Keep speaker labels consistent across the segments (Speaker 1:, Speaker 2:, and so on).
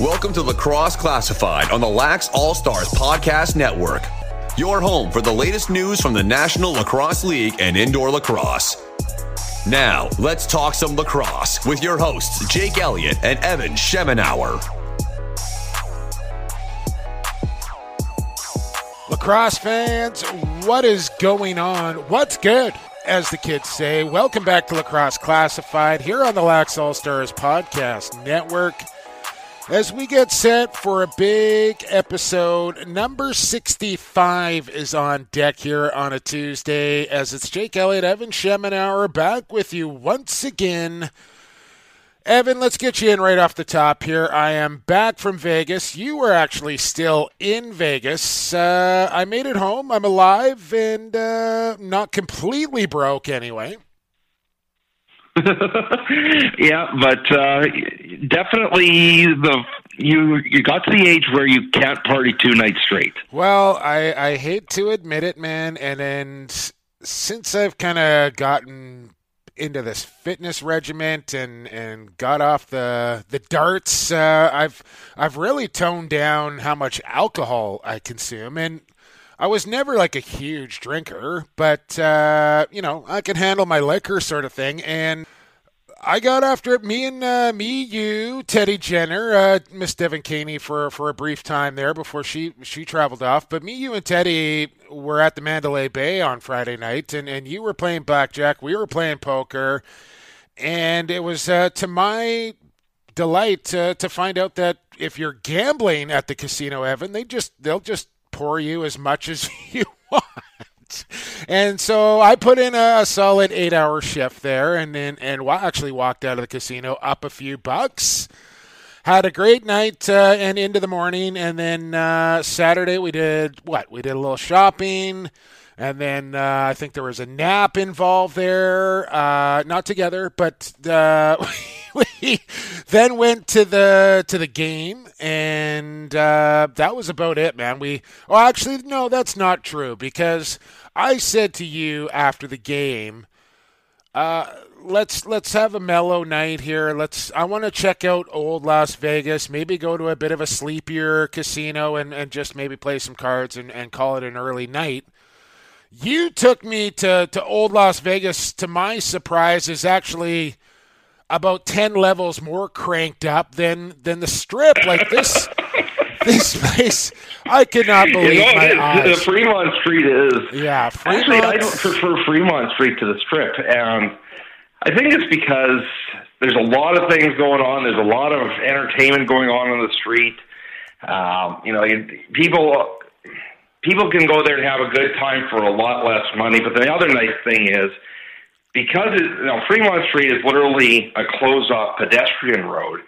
Speaker 1: Welcome to Lacrosse Classified on the Lax All Stars Podcast Network, your home for the latest news from the National Lacrosse League and indoor lacrosse. Now, let's talk some lacrosse with your hosts, Jake Elliott and Evan Schemenauer.
Speaker 2: Lacrosse fans, what is going on? What's good? As the kids say, welcome back to Lacrosse Classified here on the Lax All Stars Podcast Network. As we get set for a big episode, number 65 is on deck here on a Tuesday. As it's Jake Elliott, Evan Schemenauer back with you once again. Evan, let's get you in right off the top here. I am back from Vegas. You were actually still in Vegas. Uh, I made it home. I'm alive and uh, not completely broke anyway.
Speaker 3: yeah, but uh, definitely the you you got to the age where you can't party two nights straight.
Speaker 2: Well, I I hate to admit it, man, and then since I've kind of gotten into this fitness regiment and and got off the the darts, uh, I've I've really toned down how much alcohol I consume and. I was never like a huge drinker, but uh, you know I can handle my liquor sort of thing. And I got after it. Me and uh, me, you, Teddy Jenner, uh, Miss Devin Caney for for a brief time there before she she traveled off. But me, you, and Teddy were at the Mandalay Bay on Friday night, and and you were playing blackjack. We were playing poker, and it was uh, to my delight to find out that if you're gambling at the casino, Evan, they just they'll just pour you as much as you want. And so I put in a, solid eight hour shift there and then and actually walked out of the casino up a few bucks. Had a great night uh, and into the morning. And then uh, Saturday we did what? We did a little shopping. And then uh, I think there was a nap involved there. Uh, not together, but uh, we then went to the to the game, and uh, that was about it, man. We well, actually, no, that's not true because I said to you after the game, uh, let's let's have a mellow night here. Let's. I want to check out old Las Vegas. Maybe go to a bit of a sleepier casino and, and just maybe play some cards and, and call it an early night. You took me to, to old Las Vegas. To my surprise, is actually about 10 levels more cranked up than than the strip like this this place i cannot believe you know, my eyes.
Speaker 3: the fremont street is
Speaker 2: yeah
Speaker 3: Fremont. actually i don't prefer fremont street to the strip and i think it's because there's a lot of things going on there's a lot of entertainment going on on the street um, you know people people can go there and have a good time for a lot less money but the other nice thing is because it, you know, Fremont Street is literally a closed-off pedestrian road.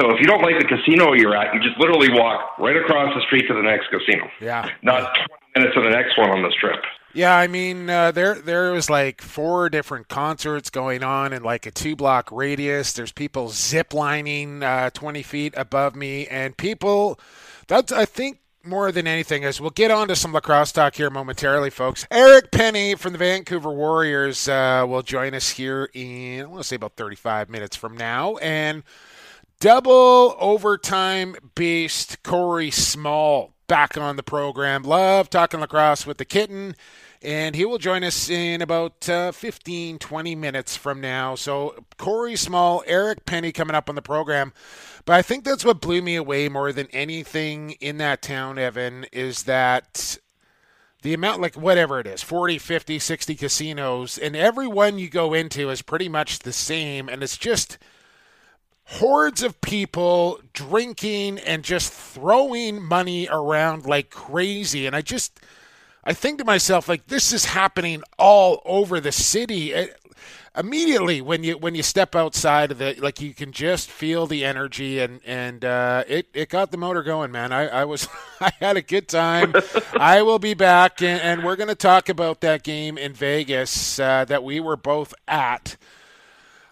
Speaker 3: So if you don't like the casino you're at, you just literally walk right across the street to the next casino.
Speaker 2: Yeah.
Speaker 3: Not 20 minutes to the next one on this trip.
Speaker 2: Yeah, I mean, uh, there there was like four different concerts going on in like a two block radius. There's people zip lining uh, 20 feet above me, and people. That's I think more than anything is we'll get on to some lacrosse talk here momentarily, folks. Eric Penney from the Vancouver Warriors uh, will join us here in, I want to say about 35 minutes from now. And double overtime beast Corey Small back on the program. Love talking lacrosse with the kitten. And he will join us in about uh, 15, 20 minutes from now. So, Corey Small, Eric Penney coming up on the program. But I think that's what blew me away more than anything in that town, Evan, is that the amount, like whatever it is 40, 50, 60 casinos, and every one you go into is pretty much the same. And it's just hordes of people drinking and just throwing money around like crazy. And I just. I think to myself, like, this is happening all over the city immediately when you when you step outside of the like you can just feel the energy and and uh, it it got the motor going man I, I was I had a good time I will be back and, and we're going to talk about that game in Vegas uh, that we were both at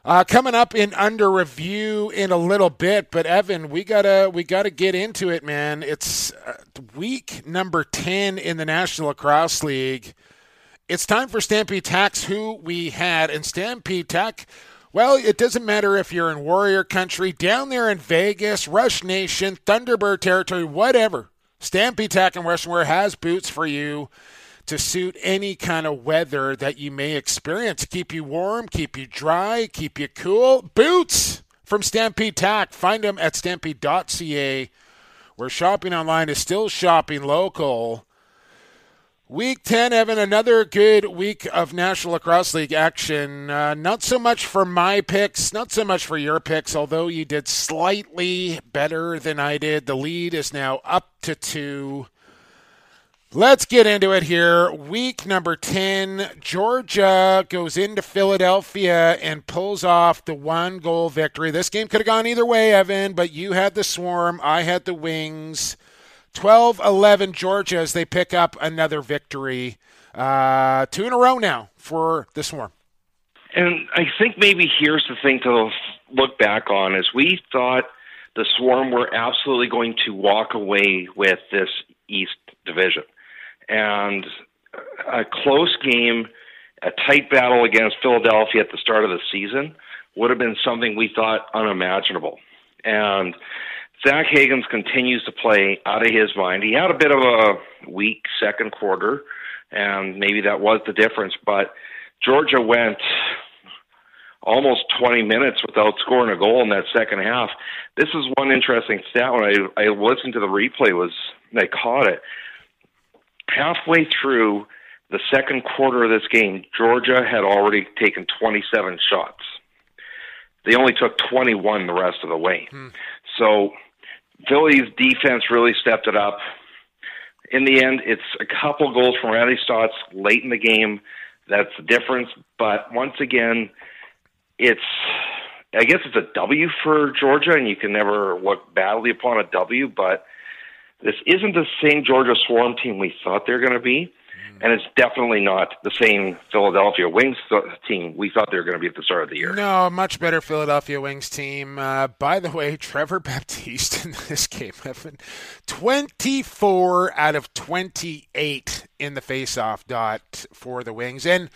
Speaker 2: Uh, coming up in under review in a little bit, but Evan, we gotta we gotta get into it, man. It's uh, week number ten in the National Lacrosse League. It's time for Stampede Tack, who we had, and Stampede Tack. Well, it doesn't matter if you're in Warrior Country, down there in Vegas, Rush Nation, Thunderbird territory, whatever. Stampede Tack and Western Wear has boots for you to suit any kind of weather that you may experience. Keep you warm, keep you dry, keep you cool. Boots from Stampede Tack. Find them at stampede.ca, where shopping online is still shopping local. Week 10, Evan, another good week of National Lacrosse League action. Uh, not so much for my picks, not so much for your picks, although you did slightly better than I did. The lead is now up to two. Let's get into it here. Week number 10, Georgia goes into Philadelphia and pulls off the one goal victory. This game could have gone either way, Evan, but you had the swarm, I had the wings. 12 11 Georgia as they pick up another victory. Uh, two in a row now for the swarm.
Speaker 3: And I think maybe here's the thing to look back on is we thought the swarm were absolutely going to walk away with this East division and a close game, a tight battle against Philadelphia at the start of the season would have been something we thought unimaginable. And Zach Higgins continues to play out of his mind. He had a bit of a weak second quarter, and maybe that was the difference. But Georgia went almost 20 minutes without scoring a goal in that second half. This is one interesting stat when I, I listened to the replay was I caught it halfway through the second quarter of this game, Georgia had already taken 27 shots. They only took 21 the rest of the way. Hmm. So Philly's defense really stepped it up. In the end, it's a couple goals from Randy Staats late in the game. That's the difference. But once again, it's I guess it's a W for Georgia, and you can never look badly upon a W, but this isn't the same Georgia Swarm team we thought they're going to be, and it's definitely not the same Philadelphia Wings team we thought they were going to be at the start of the year.
Speaker 2: No, much better Philadelphia Wings team. Uh, by the way, Trevor Baptiste in this game, Evan, 24 out of 28 in the faceoff dot for the Wings, and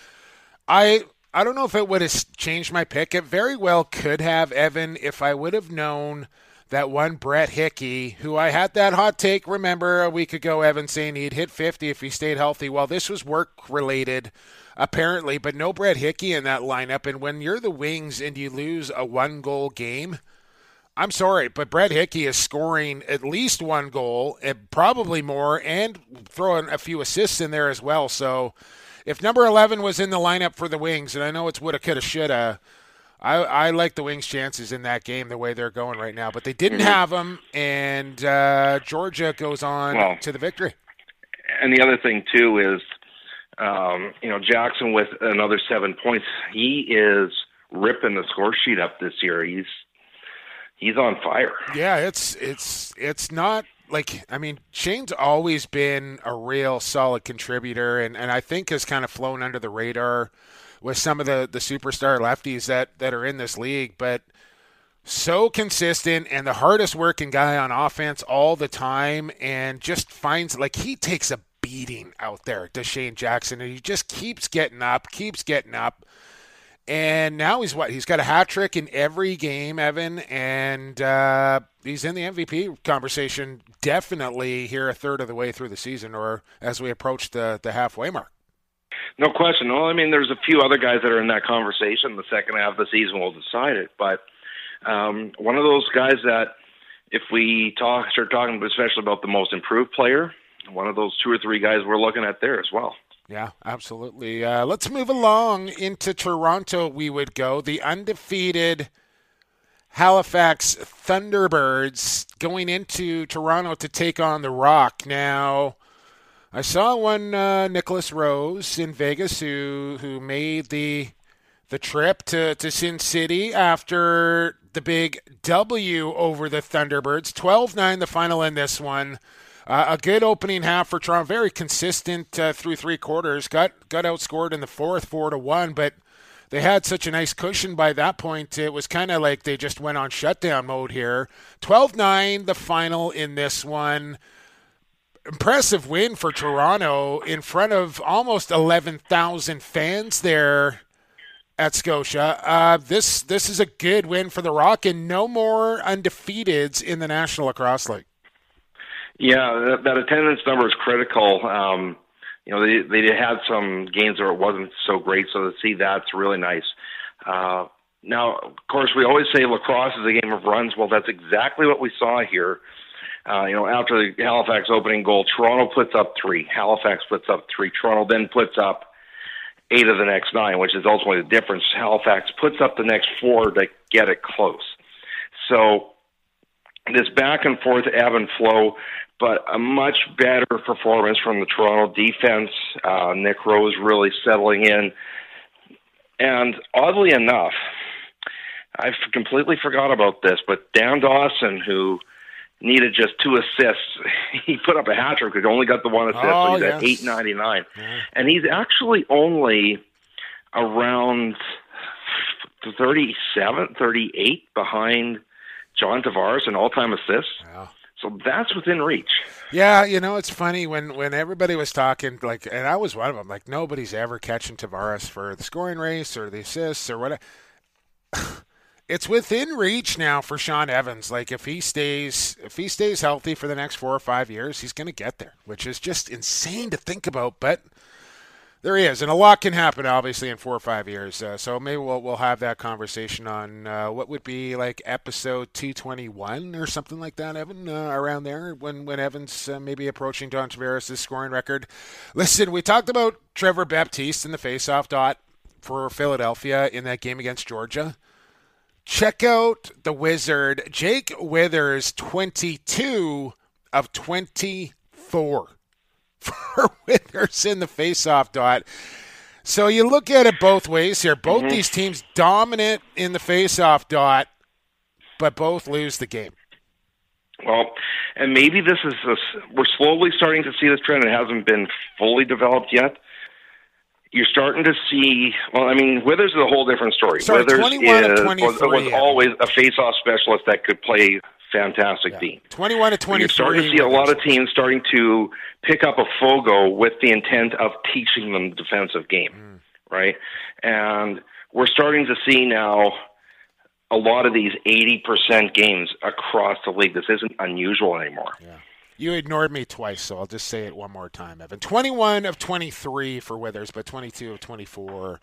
Speaker 2: I I don't know if it would have changed my pick. It very well could have, Evan, if I would have known – that one Brett Hickey, who I had that hot take, remember, a week ago, Evan saying he'd hit 50 if he stayed healthy. Well, this was work related, apparently, but no Brett Hickey in that lineup. And when you're the Wings and you lose a one goal game, I'm sorry, but Brett Hickey is scoring at least one goal, and probably more, and throwing a few assists in there as well. So if number 11 was in the lineup for the Wings, and I know it's woulda, coulda, shoulda, I, I like the Wings' chances in that game the way they're going right now, but they didn't mm-hmm. have them, and uh, Georgia goes on well, to the victory.
Speaker 3: And the other thing too is, um, you know, Jackson with another seven points. He is ripping the score sheet up this year. He's he's on fire.
Speaker 2: Yeah, it's it's it's not like I mean Shane's always been a real solid contributor, and and I think has kind of flown under the radar with some of the the superstar lefties that that are in this league, but so consistent and the hardest working guy on offense all the time and just finds like he takes a beating out there to Shane Jackson and he just keeps getting up, keeps getting up. And now he's what? He's got a hat trick in every game, Evan, and uh, he's in the MVP conversation definitely here a third of the way through the season or as we approach the, the halfway mark.
Speaker 3: No question. Well, I mean, there's a few other guys that are in that conversation. The second half of the season will decide it. But um, one of those guys that, if we talk, start talking, especially about the most improved player, one of those two or three guys we're looking at there as well.
Speaker 2: Yeah, absolutely. Uh, let's move along into Toronto. We would go the undefeated Halifax Thunderbirds going into Toronto to take on the Rock. Now, I saw one uh, Nicholas Rose in Vegas who who made the the trip to, to Sin City after the big W over the Thunderbirds. 12 9 the final in this one. Uh, a good opening half for Toronto, very consistent uh, through three quarters. Got got outscored in the fourth, four to one, but they had such a nice cushion by that point. It was kind of like they just went on shutdown mode here. 12 9, the final in this one. Impressive win for Toronto in front of almost 11,000 fans there at Scotia. Uh, this this is a good win for the Rock, and no more undefeateds in the National Lacrosse League.
Speaker 3: Yeah, that, that attendance number is critical. Um, you know, they they had some games where it wasn't so great, so to see that's really nice. Uh, now, of course, we always say lacrosse is a game of runs. Well, that's exactly what we saw here. Uh, you know, after the Halifax opening goal, Toronto puts up three. Halifax puts up three. Toronto then puts up eight of the next nine, which is ultimately the difference. Halifax puts up the next four to get it close. So this back and forth ebb and flow but a much better performance from the Toronto defense. Uh, Nick Rose really settling in. And oddly enough, I've completely forgot about this, but Dan Dawson, who needed just two assists, he put up a hat trick because he only got the one assist, oh, so he's yes. at eight ninety nine, yeah. and he's actually only around 37, 38 behind John Tavares in all time assists. Yeah. So that's within reach.
Speaker 2: Yeah, you know, it's funny when when everybody was talking, like, and I was one of them. Like, nobody's ever catching Tavares for the scoring race or the assists or whatever. It's within reach now for Shawn Evans. Like, if he stays if he stays healthy for the next four or five years, he's going to get there, which is just insane to think about. But there he is, and a lot can happen, obviously, in four or five years. Uh, so maybe we'll we'll have that conversation on uh, what would be like episode two twenty one or something like that, Evan, uh, around there when when Evans uh, maybe approaching John Tavares' scoring record. Listen, we talked about Trevor Baptiste in the faceoff dot for Philadelphia in that game against Georgia. Check out the Wizard, Jake Withers, twenty two of twenty four for Withers in the faceoff dot. So you look at it both ways here. Both mm-hmm. these teams dominant in the faceoff dot, but both lose the game.
Speaker 3: Well, and maybe this is a, we're slowly starting to see this trend. It hasn't been fully developed yet. You're starting to see. Well, I mean, Withers is a whole different story.
Speaker 2: Sorry,
Speaker 3: Withers
Speaker 2: is,
Speaker 3: was, was always a face-off specialist that could play fantastic
Speaker 2: yeah.
Speaker 3: team.
Speaker 2: 21 to 23.
Speaker 3: You're starting to see a lot of teams starting to pick up a Fogo with the intent of teaching them the defensive game, mm. right? And we're starting to see now a lot of these 80% games across the league. This isn't unusual anymore.
Speaker 2: Yeah. You ignored me twice, so I'll just say it one more time, Evan. 21 of 23 for Withers, but 22 of 24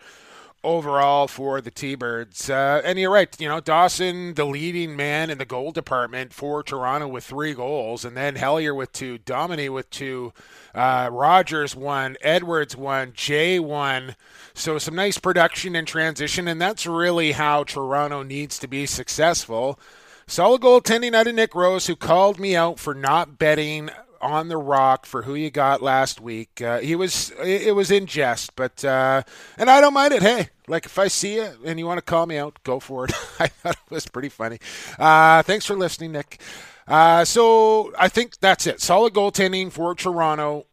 Speaker 2: overall for the T-Birds. Uh, and you're right, you know, Dawson, the leading man in the goal department for Toronto with three goals, and then Hellyer with two, Dominey with two, uh, Rogers one, Edwards one, Jay one. So some nice production and transition, and that's really how Toronto needs to be successful. Solid goaltending out of Nick Rose, who called me out for not betting on the rock for who you got last week. Uh, he was it was in jest, but uh, and I don't mind it. Hey, like if I see you and you want to call me out, go for it. I thought it was pretty funny. Uh, thanks for listening, Nick. Uh, so I think that's it. Solid goaltending for Toronto,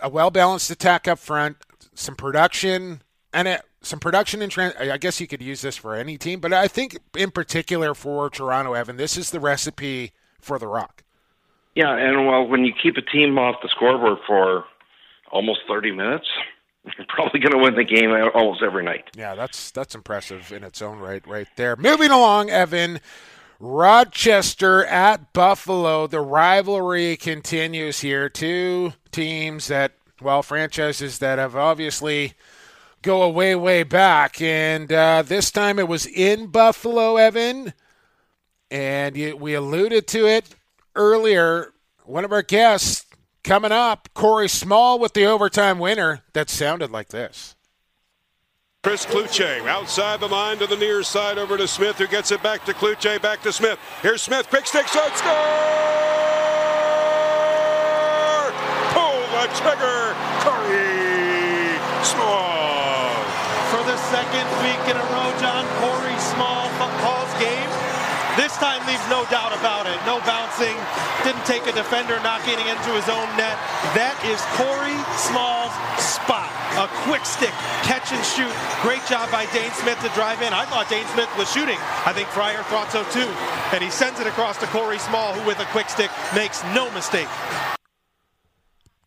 Speaker 2: a well balanced attack up front, some production, and it, some production and trans- I guess you could use this for any team, but I think in particular for Toronto, Evan, this is the recipe for the Rock.
Speaker 3: Yeah, and well, when you keep a team off the scoreboard for almost 30 minutes, you're probably going to win the game almost every night.
Speaker 2: Yeah, that's that's impressive in its own right, right there. Moving along, Evan. Rochester at Buffalo. The rivalry continues here. Two teams that, well, franchises that have obviously go a way, back. And uh, this time it was in Buffalo, Evan. And you, we alluded to it earlier, one of our guests coming up, Corey Small with the overtime winner that sounded like this.
Speaker 4: Chris Cloutier outside the line to the near side over to Smith, who gets it back to Cloutier, back to Smith. Here's Smith, quick stick shot, score! Pull the trigger, Corey Small.
Speaker 5: Second week in a row, John Corey Small calls game This time leaves no doubt about it. No bouncing. Didn't take a defender not getting into his own net. That is Corey Small's spot. A quick stick, catch and shoot. Great job by Dhane Smith to drive in. I thought Dhane Smith was shooting. I think Fryer thought so too. And he sends it across to Corey Small, who with a quick stick makes no mistake.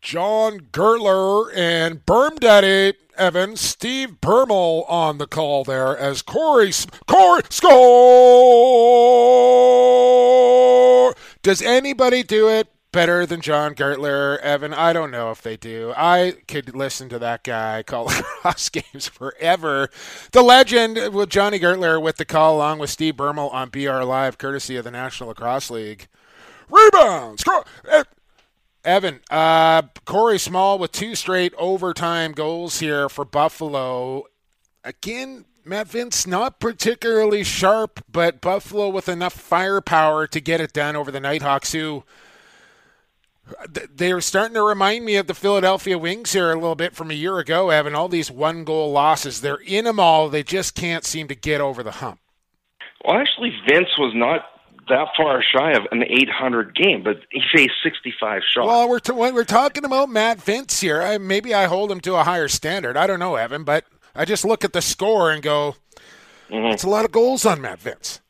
Speaker 2: John Gertler and Berm Daddy Evans, Steve Bermel on the call there as Corey Corey score. Does anybody do it better than John Gertler, Evan? I don't know if they do. I could listen to that guy call lacrosse games forever. The legend uh, with Johnny Gertler with the call along with Steve Bermel on BR Live, courtesy of the National Lacrosse League. Rebounds. Score. Uh, Evan, uh, Corey Small with two straight overtime goals here for Buffalo. Again, Matt Vinc not particularly sharp, but Buffalo with enough firepower to get it done over the Knighthawks, who they're starting to remind me of the Philadelphia Wings here a little bit from a year ago, having all these one goal losses. They're in them all. They just can't seem to get over the hump.
Speaker 3: Well, actually, Vinc was not that far shy of an 800 game, but he faced 65 shots.
Speaker 2: Well, we're t- we're talking about Matt Vinc here. I, maybe I hold him to a higher standard. I don't know, Evan, but I just look at the score and go, mm-hmm. it's a lot of goals on Matt Vinc.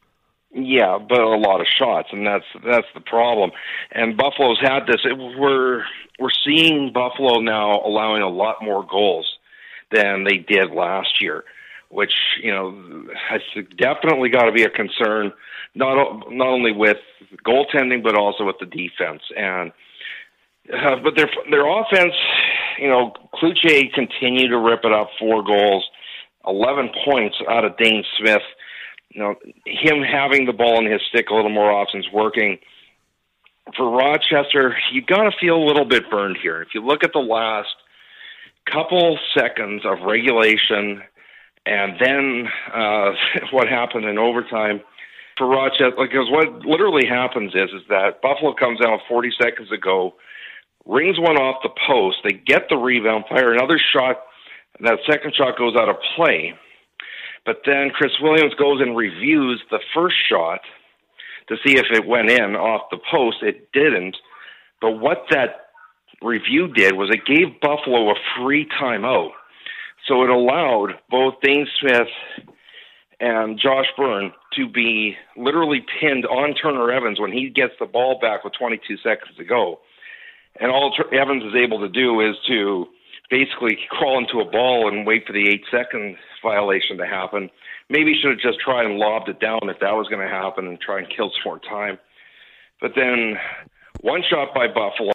Speaker 3: Yeah, but a lot of shots, and that's that's the problem. And Buffalo's had this. It, we're we're seeing Buffalo now allowing a lot more goals than they did last year, which you know has definitely got to be a concern not not only with goaltending but also with the defense. And uh, but their their offense, you know, Cloutier continued to rip it up, four goals, eleven points out of Dhane Smith. You know, him having the ball in his stick a little more often is working. For Rochester, You've got to feel a little bit burned here. If you look at the last couple seconds of regulation and then uh, what happened in overtime, for Rochester because what literally happens is is that Buffalo comes out 40 seconds ago, rings one off the post, they get the rebound, fire another shot, and that second shot goes out of play. But then Chris Williams goes and reviews the first shot to see if it went in off the post. It didn't. But what that review did was it gave Buffalo a free timeout. So it allowed both Dhane Smith and Josh Byrne to be literally pinned on Turner Evans when he gets the ball back with 22 seconds to go. And all Evans is able to do is to basically crawl into a ball and wait for the eight second violation to happen. Maybe should have just tried and lobbed it down if that was going to happen and try and kill some more time. But then one shot by Buffalo.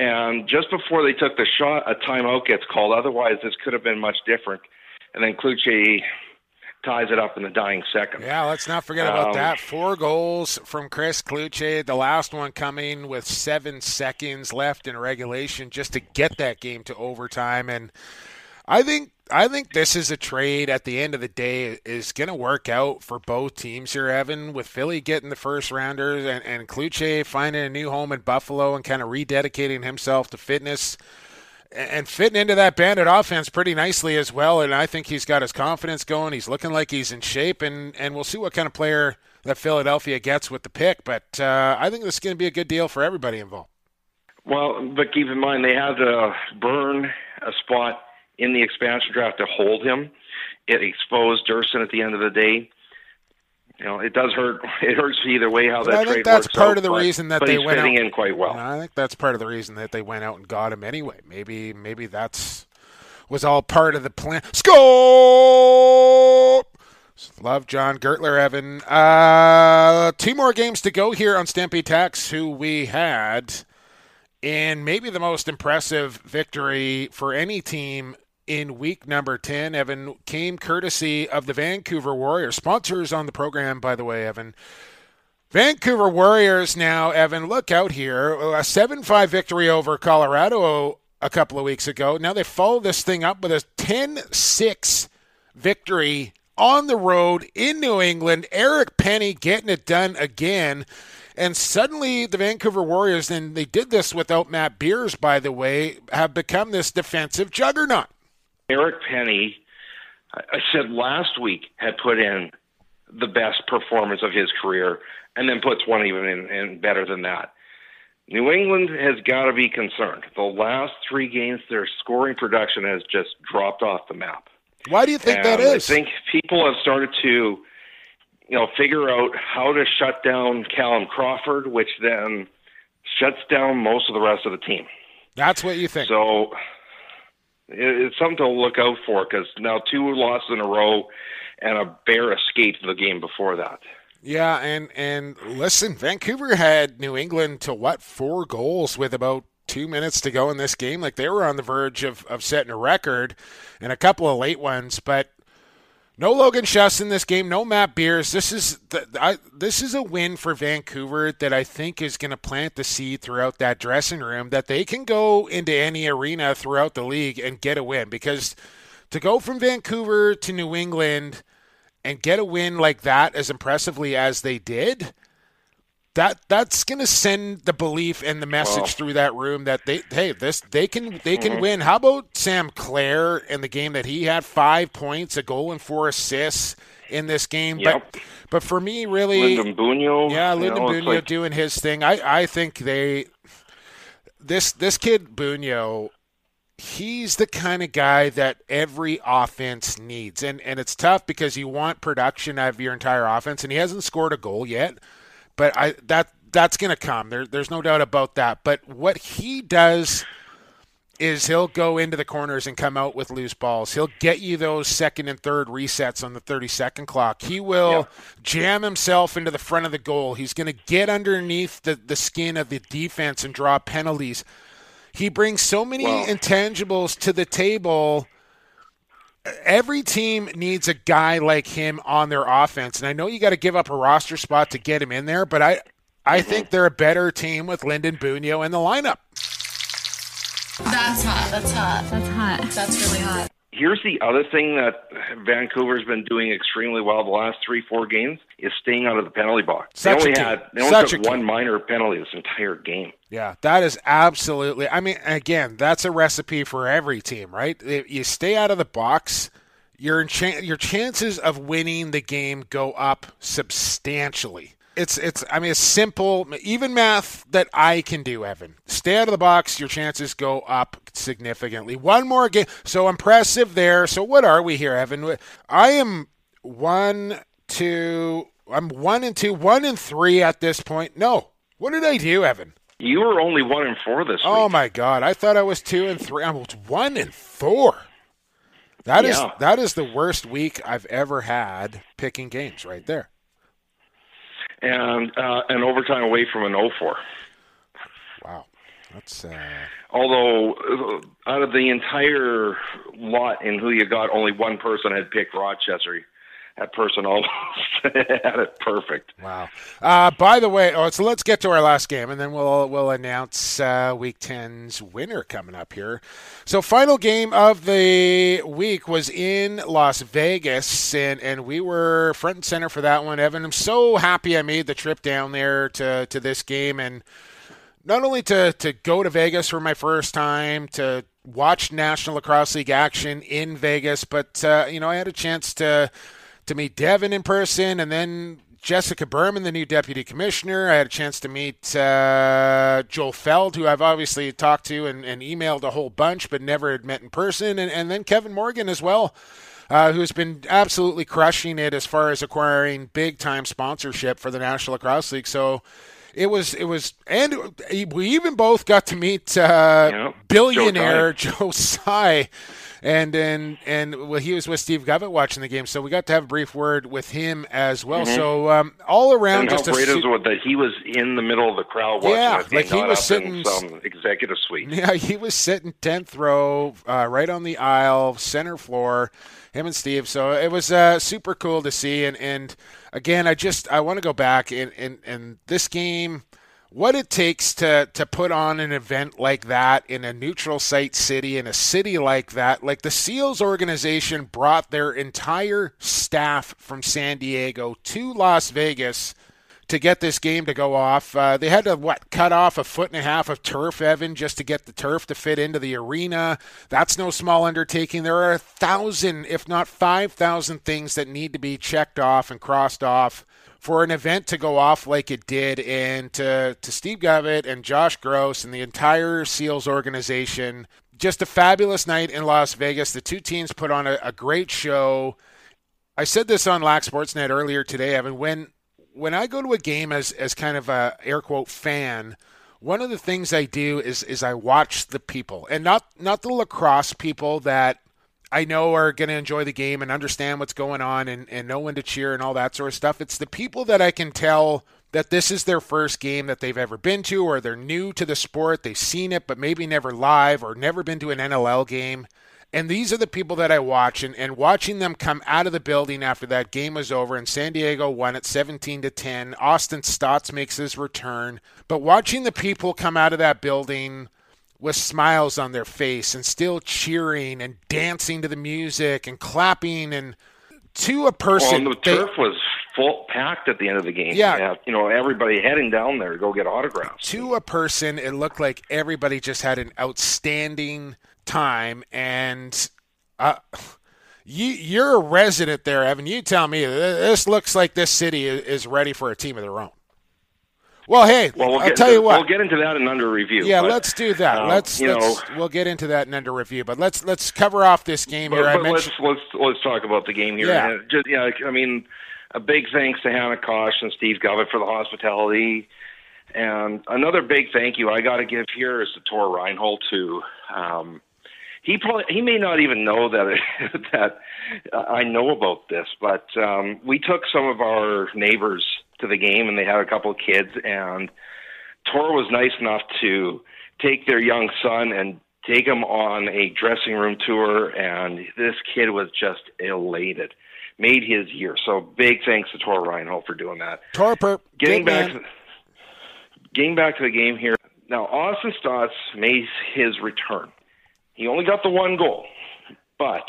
Speaker 3: And just before they took the shot, a timeout gets called. Otherwise, this could have been much different. And then Cloutier ties it up in the dying second.
Speaker 2: Yeah, let's not forget about um, that. Four goals from Chris Cloutier, the last one coming with seven seconds left in regulation just to get that game to overtime. And I think I think this is a trade at the end of the day is going to work out for both teams here, Evan, with Philly getting the first rounders and, and Cloutier finding a new home in Buffalo and kind of rededicating himself to fitness and fitting into that bandit offense pretty nicely as well. And I think he's got his confidence going. He's looking like he's in shape, and and we'll see what kind of player that Philadelphia gets with the pick. But uh, I think this is going to be a good deal for everybody involved.
Speaker 3: Well, but keep in mind they had to burn a spot in the expansion draft to hold him. It exposed Durson at the end of the day you know, it does hurt. It hurts either way how that.
Speaker 2: I think that's part out, of the but, reason that
Speaker 3: they
Speaker 2: went out.
Speaker 3: in quite well.
Speaker 2: I think that's part of the reason that they went out and got him anyway. Maybe, maybe that's was all part of the plan. Score. Love John Gertler, Evan. Uh, two more games to go here on Stampede Tack, who we had, in maybe the most impressive victory for any team in week number 10. Evan came courtesy of the Vancouver Warriors. Sponsors on the program, by the way, Evan. Vancouver Warriors now, Evan, look out here. A 7 5 victory over Colorado a couple of weeks ago. Now they follow this thing up with a 10 6 victory on the road in New England. Eric Penney getting it done again. And suddenly the Vancouver Warriors, and they did this without Matt Beers, by the way, have become this defensive juggernaut.
Speaker 3: Eric Penney, I said last week, had put in the best performance of his career, and then puts one even in, in better than that. New England has got to be concerned. The last three games, their scoring production has just dropped off the map.
Speaker 2: Why do you think
Speaker 3: and
Speaker 2: that is?
Speaker 3: I think people have started to, you know, figure out how to shut down Callum Crawford, which then shuts down most of the rest of the team.
Speaker 2: That's what you think.
Speaker 3: So it's something to look out for because now two losses in a row, and a bear escaped the game before that.
Speaker 2: Yeah, and and listen, Vancouver had New England to what four goals with about two minutes to go in this game. Like they were on the verge of, of setting a record, and a couple of late ones. But no Logan Schuss in this game. No Matt Beers. This is the, I, this is a win for Vancouver that I think is going to plant the seed throughout that dressing room that they can go into any arena throughout the league and get a win because to go from Vancouver to New England and get a win like that as impressively as they did, that that's going to send the belief and the message
Speaker 3: Wow.
Speaker 2: through that room that they hey this they can they can
Speaker 3: Mm-hmm.
Speaker 2: win. How about Sam Clare in the game that he had five points, a goal and four assists in this game?
Speaker 3: Yep.
Speaker 2: But but for me, really,
Speaker 3: Lyndon Bunio,
Speaker 2: yeah,
Speaker 3: you
Speaker 2: Lyndon
Speaker 3: know,
Speaker 2: Bunio
Speaker 3: like-
Speaker 2: doing his thing. I, I think they this this kid Bunio, he's the kind of guy that every offense needs. And and it's tough because you want production out of your entire offense and he hasn't scored a goal yet. But I that that's gonna come. There there's no doubt about that. But what he does is he'll go into the corners and come out with loose balls. He'll get you those second and third resets on the 30 second clock. He will
Speaker 3: Yep.
Speaker 2: jam himself into the front of the goal. He's going to get underneath the, the skin of the defense and draw penalties. He brings so many
Speaker 3: Well-
Speaker 2: intangibles to the table. Every team needs a guy like him on their offense. And I know you got to give up a roster spot to get him in there, but I I think they're a better team with Lyndon Bunio in the lineup.
Speaker 6: That's hot. That's hot.
Speaker 7: That's hot.
Speaker 6: That's really hot.
Speaker 3: Here's the other thing that Vancouver's been doing extremely well the last three, four games is staying out of the penalty box.
Speaker 2: Such
Speaker 3: they only had they only
Speaker 2: Such
Speaker 3: took one minor penalty this entire game.
Speaker 2: Yeah, that is absolutely. I mean, again, that's a recipe for every team, right? If you stay out of the box, your your chances of winning the game go up substantially. It's it's. I mean, it's simple, even math that I can do. Evan, stay out of the box. Your chances go up significantly. One more game, so impressive there. So what are we here, Evan? I am one, two. I'm one and two, one and three at this point. No, what did I do, Evan?
Speaker 3: You were only one and four this
Speaker 2: Oh
Speaker 3: week.
Speaker 2: Oh my God! I thought I was two and three. I was one and four. That is
Speaker 3: Yeah.
Speaker 2: that is the worst week I've ever had picking games. Right there.
Speaker 3: And uh, an overtime away from an 0-4.
Speaker 2: Wow, that's uh,
Speaker 3: Although uh, out of the entire lot in who you got, only one person had picked Rochester. That person almost had it perfect.
Speaker 2: wow. Uh, by the way, oh, so let's get to our last game, and then we'll we'll announce uh, Week 10's winner coming up here. So, final game of the week was in Las Vegas, and and we were front and center for that one. Evan, I'm so happy I made the trip down there to to this game, and not only to to go to Vegas for my first time to watch National Lacrosse League action in Vegas, but uh, you know I had a chance to to meet Devin in person, and then Jessica Berman, the new deputy commissioner. I had a chance to meet uh, Joel Feld, who I've obviously talked to and, and emailed a whole bunch, but never had met in person, and, and then Kevin Morgan as well. Uh, who's been absolutely crushing it as far as acquiring big time sponsorship for the National Lacrosse League. So it was it was and we even both got to meet uh,
Speaker 3: Yeah.
Speaker 2: billionaire Joe Tsai. And and and well, he was with Steve Govett watching the game, so we got to have a brief word with him as well. So um, all around,
Speaker 3: And how
Speaker 2: just a
Speaker 3: great is that he was in the middle of the crowd watching
Speaker 2: Yeah, like he was sitting
Speaker 3: in some executive suite.
Speaker 2: Yeah, he was sitting tenth row, uh, right on the aisle, center floor. Him and Steve. So it was uh, super cool to see. And and again, I just I want to go back and and and this game. What it takes to to put on an event like that in a neutral site city in a city like that, like the SEALs organization brought their entire staff from San Diego to Las Vegas to get this game to go off. Uh, they had to what cut off a foot and a half of turf, Evan, just to get the turf to fit into the arena. That's no small undertaking. There are a thousand, if not five thousand, things that need to be checked off and crossed off for an event to go off like it did. And to to Steve Govett and Josh Gross and the entire Seals organization, just a fabulous night in Las Vegas. The two teams put on a, a great show. I said this on Lax Sportsnet earlier today, Evan. When when I go to a game as as kind of a air quote fan, one of the things I do is is I watch the people and not not the lacrosse people that I know are going to enjoy the game and understand what's going on and, and know when to cheer and all that sort of stuff. It's the people that I can tell that this is their first game that they've ever been to or they're new to the sport. They've seen it, but maybe never live or never been to an NLL game. And these are the people that I watch, and, and watching them come out of the building after that game was over, and San Diego won at 17 to 10. Austin Staats makes his return, but watching the people come out of that building with smiles on their face and still cheering and dancing to the music and clapping and to a person.
Speaker 3: Well, the
Speaker 2: they,
Speaker 3: turf was full packed at the end of the game.
Speaker 2: Yeah.
Speaker 3: you know everybody heading down there to go get autographs.
Speaker 2: To a person, it looked like everybody just had an outstanding time and uh, you you're a resident there evan you tell me this looks like this city is ready for a team of their own well hey
Speaker 3: well, we'll
Speaker 2: i'll tell you what.
Speaker 3: we'll get into that in under review
Speaker 2: yeah
Speaker 3: but,
Speaker 2: let's do that.
Speaker 3: uh,
Speaker 2: let's,
Speaker 3: you
Speaker 2: let's
Speaker 3: know,
Speaker 2: we'll get into that in under review but let's let's cover off this game
Speaker 3: but,
Speaker 2: here.
Speaker 3: But
Speaker 2: I mentioned,
Speaker 3: let's let's let's talk about the game here.
Speaker 2: Yeah.
Speaker 3: Just yeah i mean a big thanks to hannah kosh and steve govett for the hospitality. And another big thank you I got to give here is to Tor Reinhold too. Um, he probably he may not even know that it, that I know about this, but um, we took some of our neighbors to the game, and they had a couple of kids, and Tor was nice enough to take their young son and take him on a dressing room tour, and this kid was just elated. Made his year. So big thanks to Tor Reinhold for doing that.
Speaker 2: torper
Speaker 3: Getting back, to, getting back to the game here. Now, Austin Staats made his return. He only got the one goal, but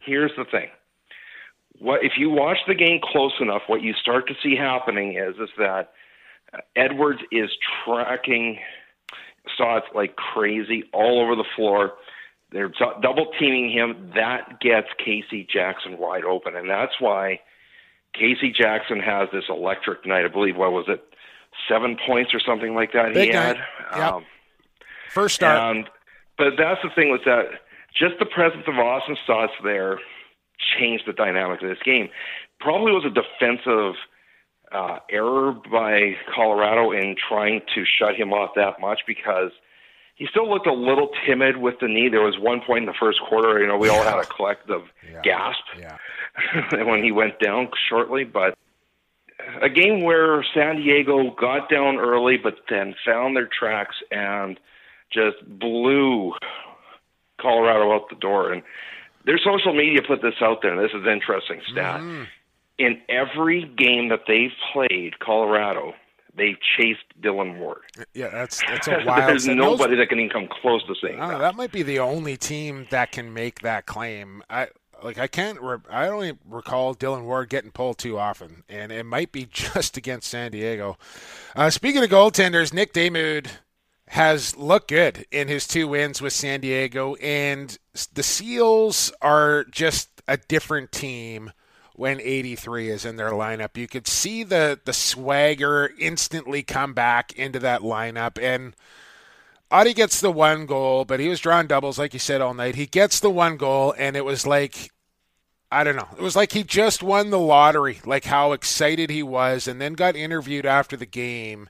Speaker 3: here's the thing: what if you watch the game close enough? What you start to see happening is is that Edwards is tracking Staats like crazy all over the floor. They're t- double teaming him. That gets Casey Jackson wide open, and that's why Casey Jackson has this electric night. I believe what was it, seven points or something like that.
Speaker 2: Big
Speaker 3: he
Speaker 2: night.
Speaker 3: had.
Speaker 2: Yep.
Speaker 3: Um,
Speaker 2: first start
Speaker 3: and but that's the thing with that. Just the presence of Austin Staats there changed the dynamic of this game. Probably was a defensive uh, error by Colorado in trying to shut him off that much because he still looked a little timid with the knee. There was one point in the first quarter, you know, we all had a collective
Speaker 2: Yeah.
Speaker 3: gasp
Speaker 2: yeah
Speaker 3: when he went down shortly, but a game where San Diego got down early, but then found their tracks and just blew Colorado out the door. And their social media put this out there, and this is an interesting stat. In every game that they've played, Colorado, they've chased Dylan Ward.
Speaker 2: yeah that's that's a wild
Speaker 3: There's.
Speaker 2: Those-
Speaker 3: nobody that can even come close to saying that.
Speaker 2: that might be the only team that can make that claim. I like I can't. Re- I don't recall Dylan Ward getting pulled too often, and it might be just against San Diego. Uh, speaking of goaltenders, Nick Damude has looked good in his two wins with San Diego, and the Seals are just a different team when 83 is in their lineup. You could see the the swagger instantly come back into that lineup and Audie gets the one goal, but he was drawing doubles, like you said, all night. He gets the one goal, and it was like, I don't know. It was like he just won the lottery, like how excited he was, and then got interviewed after the game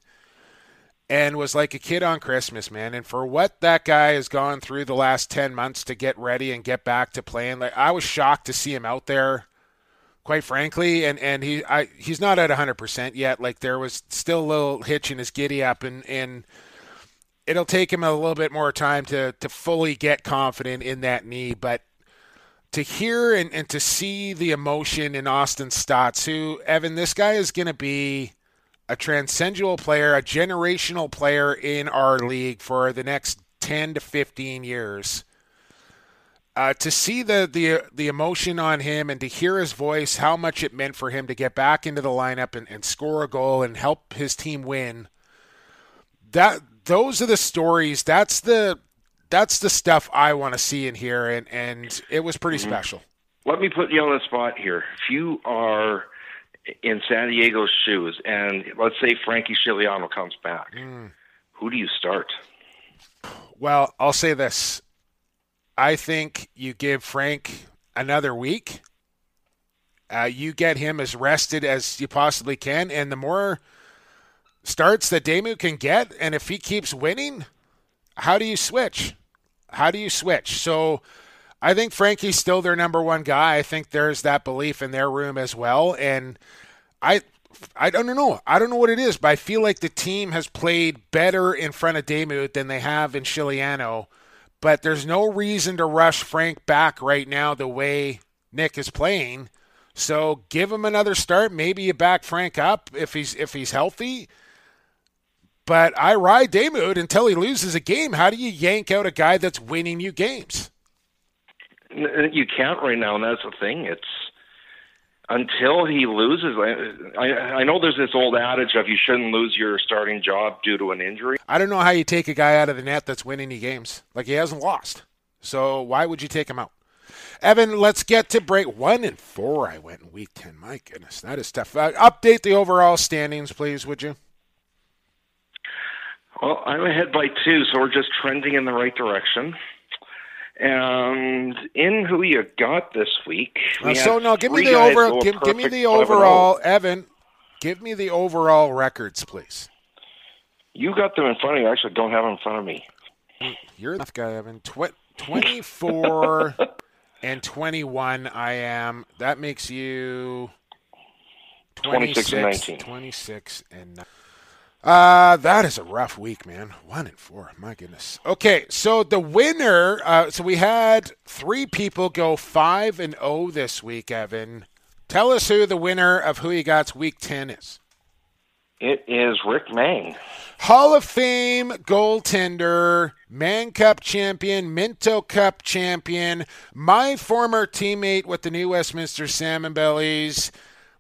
Speaker 2: and was like a kid on Christmas, man. And for what that guy has gone through the last 10 months to get ready and get back to playing, like I was shocked to see him out there. Quite frankly, and, and he I he's not at 100% yet. Like there was still a little hitch in his giddy up, and, and it'll take him a little bit more time to to fully get confident in that knee. But to hear and, and to see the emotion in Austin Staats, who Evan, this guy is going to be a transcendental player, a generational player in our league for the next ten to fifteen years. uh, to see the, the the emotion on him and to hear his voice, how much it meant for him to get back into the lineup and, and score a goal and help his team win. That those are the stories. That's the that's the stuff I want to see in here, and and it was pretty mm-hmm. special.
Speaker 3: Let me put you on the spot here. If you are in San Diego's shoes, and let's say Frankie Scigliano comes back, mm. who do you start?
Speaker 2: Well, I'll say this. I think you give Frank another week. Uh, you get him as rested as you possibly can, and the more starts that Damu can get, and if he keeps winning, how do you switch? How do you switch? So I think Frankie's still their number one guy. I think there's that belief in their room as well, and I I don't know. I don't know what it is, but I feel like the team has played better in front of Damu than they have in Scigliano but there's no reason to rush Frank back right now the way Nick is playing. So give him another start. Maybe you back Frank up if he's if he's healthy. But I ride Damu until he loses a game. How do you yank out a guy that's winning you games?
Speaker 3: You can't right now, and that's the thing. It's until he loses. I, I know there's this old adage of you shouldn't lose your starting job due to an injury.
Speaker 2: I don't know how you take a guy out of the net that's winning you games. Like he hasn't lost. So why would you take him out? Evan, let's get to break one and four. I went in week 10. My goodness, that is tough. Uh, update the overall standings, please, would you?
Speaker 3: Well, I'm ahead by two, so we're just trending in the right direction. And in who you got this week?
Speaker 2: Uh, so no, give me the over. Give, give me the overall, Evan. Give me the overall records, please.
Speaker 3: You got them in front of you. I actually don't have them in front of me.
Speaker 2: You're the guy, Evan. Tw- Twenty-four and twenty-one. I am. That makes you
Speaker 3: 26, 26 and 19.
Speaker 2: 26 and 19. Uh, that is a rough week, man. One and four. My goodness. Okay, so the winner. Uh, so we had three people go five and zero oh this week. Evan, tell us who the winner of who you got's week ten is.
Speaker 3: It is Rick Mang.
Speaker 2: Hall of Fame goaltender, Mann Cup champion, Minto Cup champion, my former teammate with the New Westminster Salmon Bellies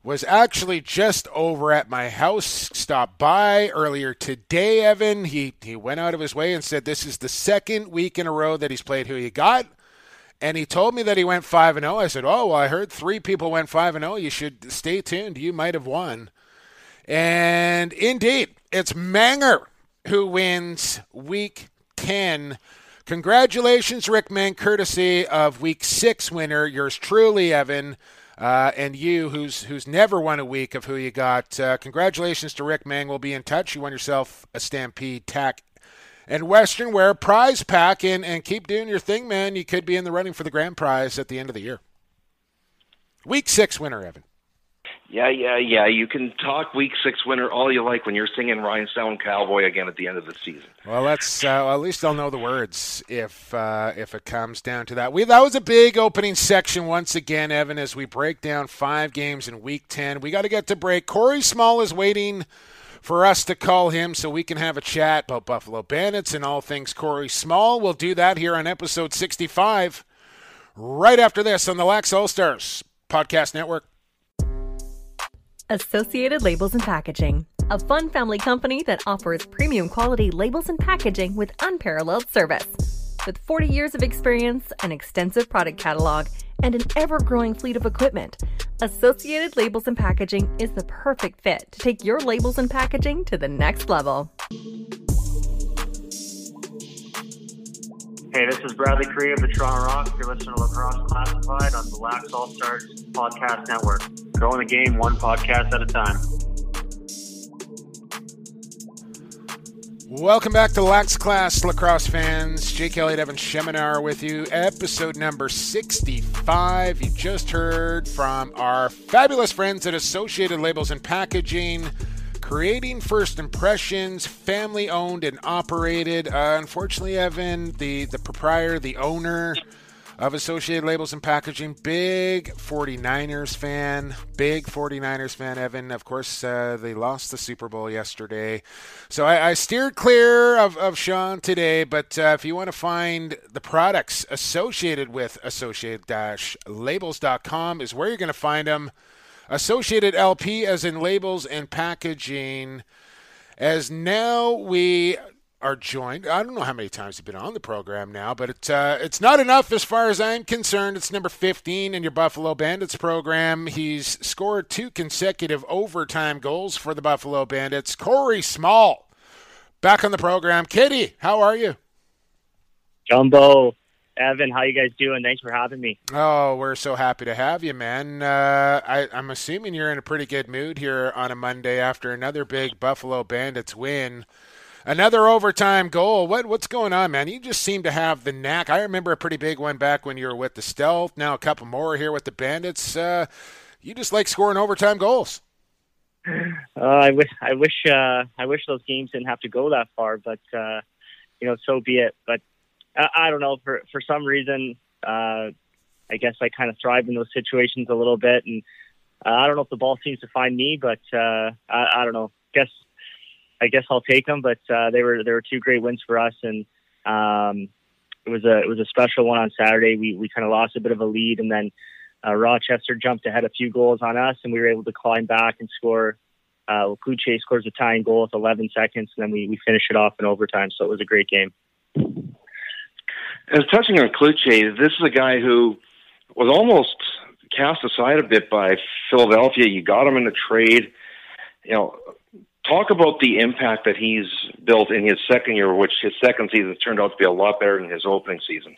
Speaker 2: was actually just over at my house, stopped by earlier today, Evan. He, he went out of his way and said this is the second week in a row that he's played who you got. And he told me that he went 5 and 0. I said, "Oh, well, I heard three people went 5 and 0. You should stay tuned. You might have won." And indeed, it's Manger who wins week 10. Congratulations, Rick Mang, courtesy of week 6 winner, yours truly, Evan. Uh, and you, who's who's never won a week of who you got, uh, congratulations to Rick Mang. We'll be in touch. You won yourself a Stampede Tack and Western Wear prize pack, and, and keep doing your thing, man. You could be in the running for the grand prize at the end of the year. Week six winner, Evan.
Speaker 3: Yeah, yeah, yeah. You can talk Week Six winner all you like when you're singing Rhinestone Cowboy again at the end of the season.
Speaker 2: Well, that's uh, at least I'll know the words if uh, if it comes down to that. We that was a big opening section once again, Evan. As we break down five games in Week Ten, we got to get to break. Corey Small is waiting for us to call him so we can have a chat about Buffalo Bandits and all things Corey Small. We'll do that here on episode 65 right after this on the Lax All Stars Podcast Network.
Speaker 6: Associated Labels and Packaging, a fun family company that offers premium quality labels and packaging with unparalleled service. With 40 years of experience, an extensive product catalog, and an ever growing fleet of equipment, Associated Labels and Packaging is the perfect fit to take your labels and packaging to the next level.
Speaker 7: Hey, this is Bradley Cree of the Toronto Rock. You're listening to Lacrosse Classified on the Lax All Stars Podcast Network. Growing the game one podcast at a time.
Speaker 2: Welcome back to Lax Class Lacrosse fans. Jake Elliott, Evan Schemenauer with you. Episode number 65. You just heard from our fabulous friends at Associated Labels and Packaging creating first impressions, family owned and operated. Uh, unfortunately, Evan, the, the proprietor, the owner, of Associated Labels and Packaging. Big 49ers fan. Big 49ers fan, Evan. Of course, uh, they lost the Super Bowl yesterday. So I, I steered clear of, of Sean today. But uh, if you want to find the products associated with Associated Labels.com, is where you're going to find them. Associated LP, as in labels and packaging. As now we are joined. I don't know how many times you've been on the program now, but it's uh, it's not enough as far as I'm concerned. It's number 15 in your Buffalo Bandits program. He's scored two consecutive overtime goals for the Buffalo Bandits. Corey Small, back on the program. Kitty, how are you?
Speaker 8: Jumbo, Evan, how you guys doing? Thanks for having me.
Speaker 2: Oh, we're so happy to have you, man. Uh, I, I'm assuming you're in a pretty good mood here on a Monday after another big Buffalo Bandits win another overtime goal. What what's going on, man? You just seem to have the knack. I remember a pretty big one back when you were with the Stealth. Now a couple more here with the Bandits. Uh, you just like scoring overtime goals.
Speaker 8: Uh, I wish I wish uh, I wish those games didn't have to go that far, but uh, you know, so be it. But I, don't know for for some reason. Uh, I guess I kind of thrive in those situations a little bit, and uh, I don't know if the ball seems to find me, but uh, I, I don't know. Guess I guess I'll take them. But uh, they were they were two great wins for us, and um, it was a it was a special one on Saturday. We we kind of lost a bit of a lead, and then uh, Rochester jumped ahead a few goals on us, and we were able to climb back and score. Uh, Kluche scores a tying goal with 11 seconds, and then we we finish it off in overtime. So it was a great game.
Speaker 3: As touching on Kluche, this is a guy who was almost cast aside a bit by Philadelphia. You got him in the trade. You know, talk about the impact that he's built in his second year, which his second season turned out to be a lot better than his opening season.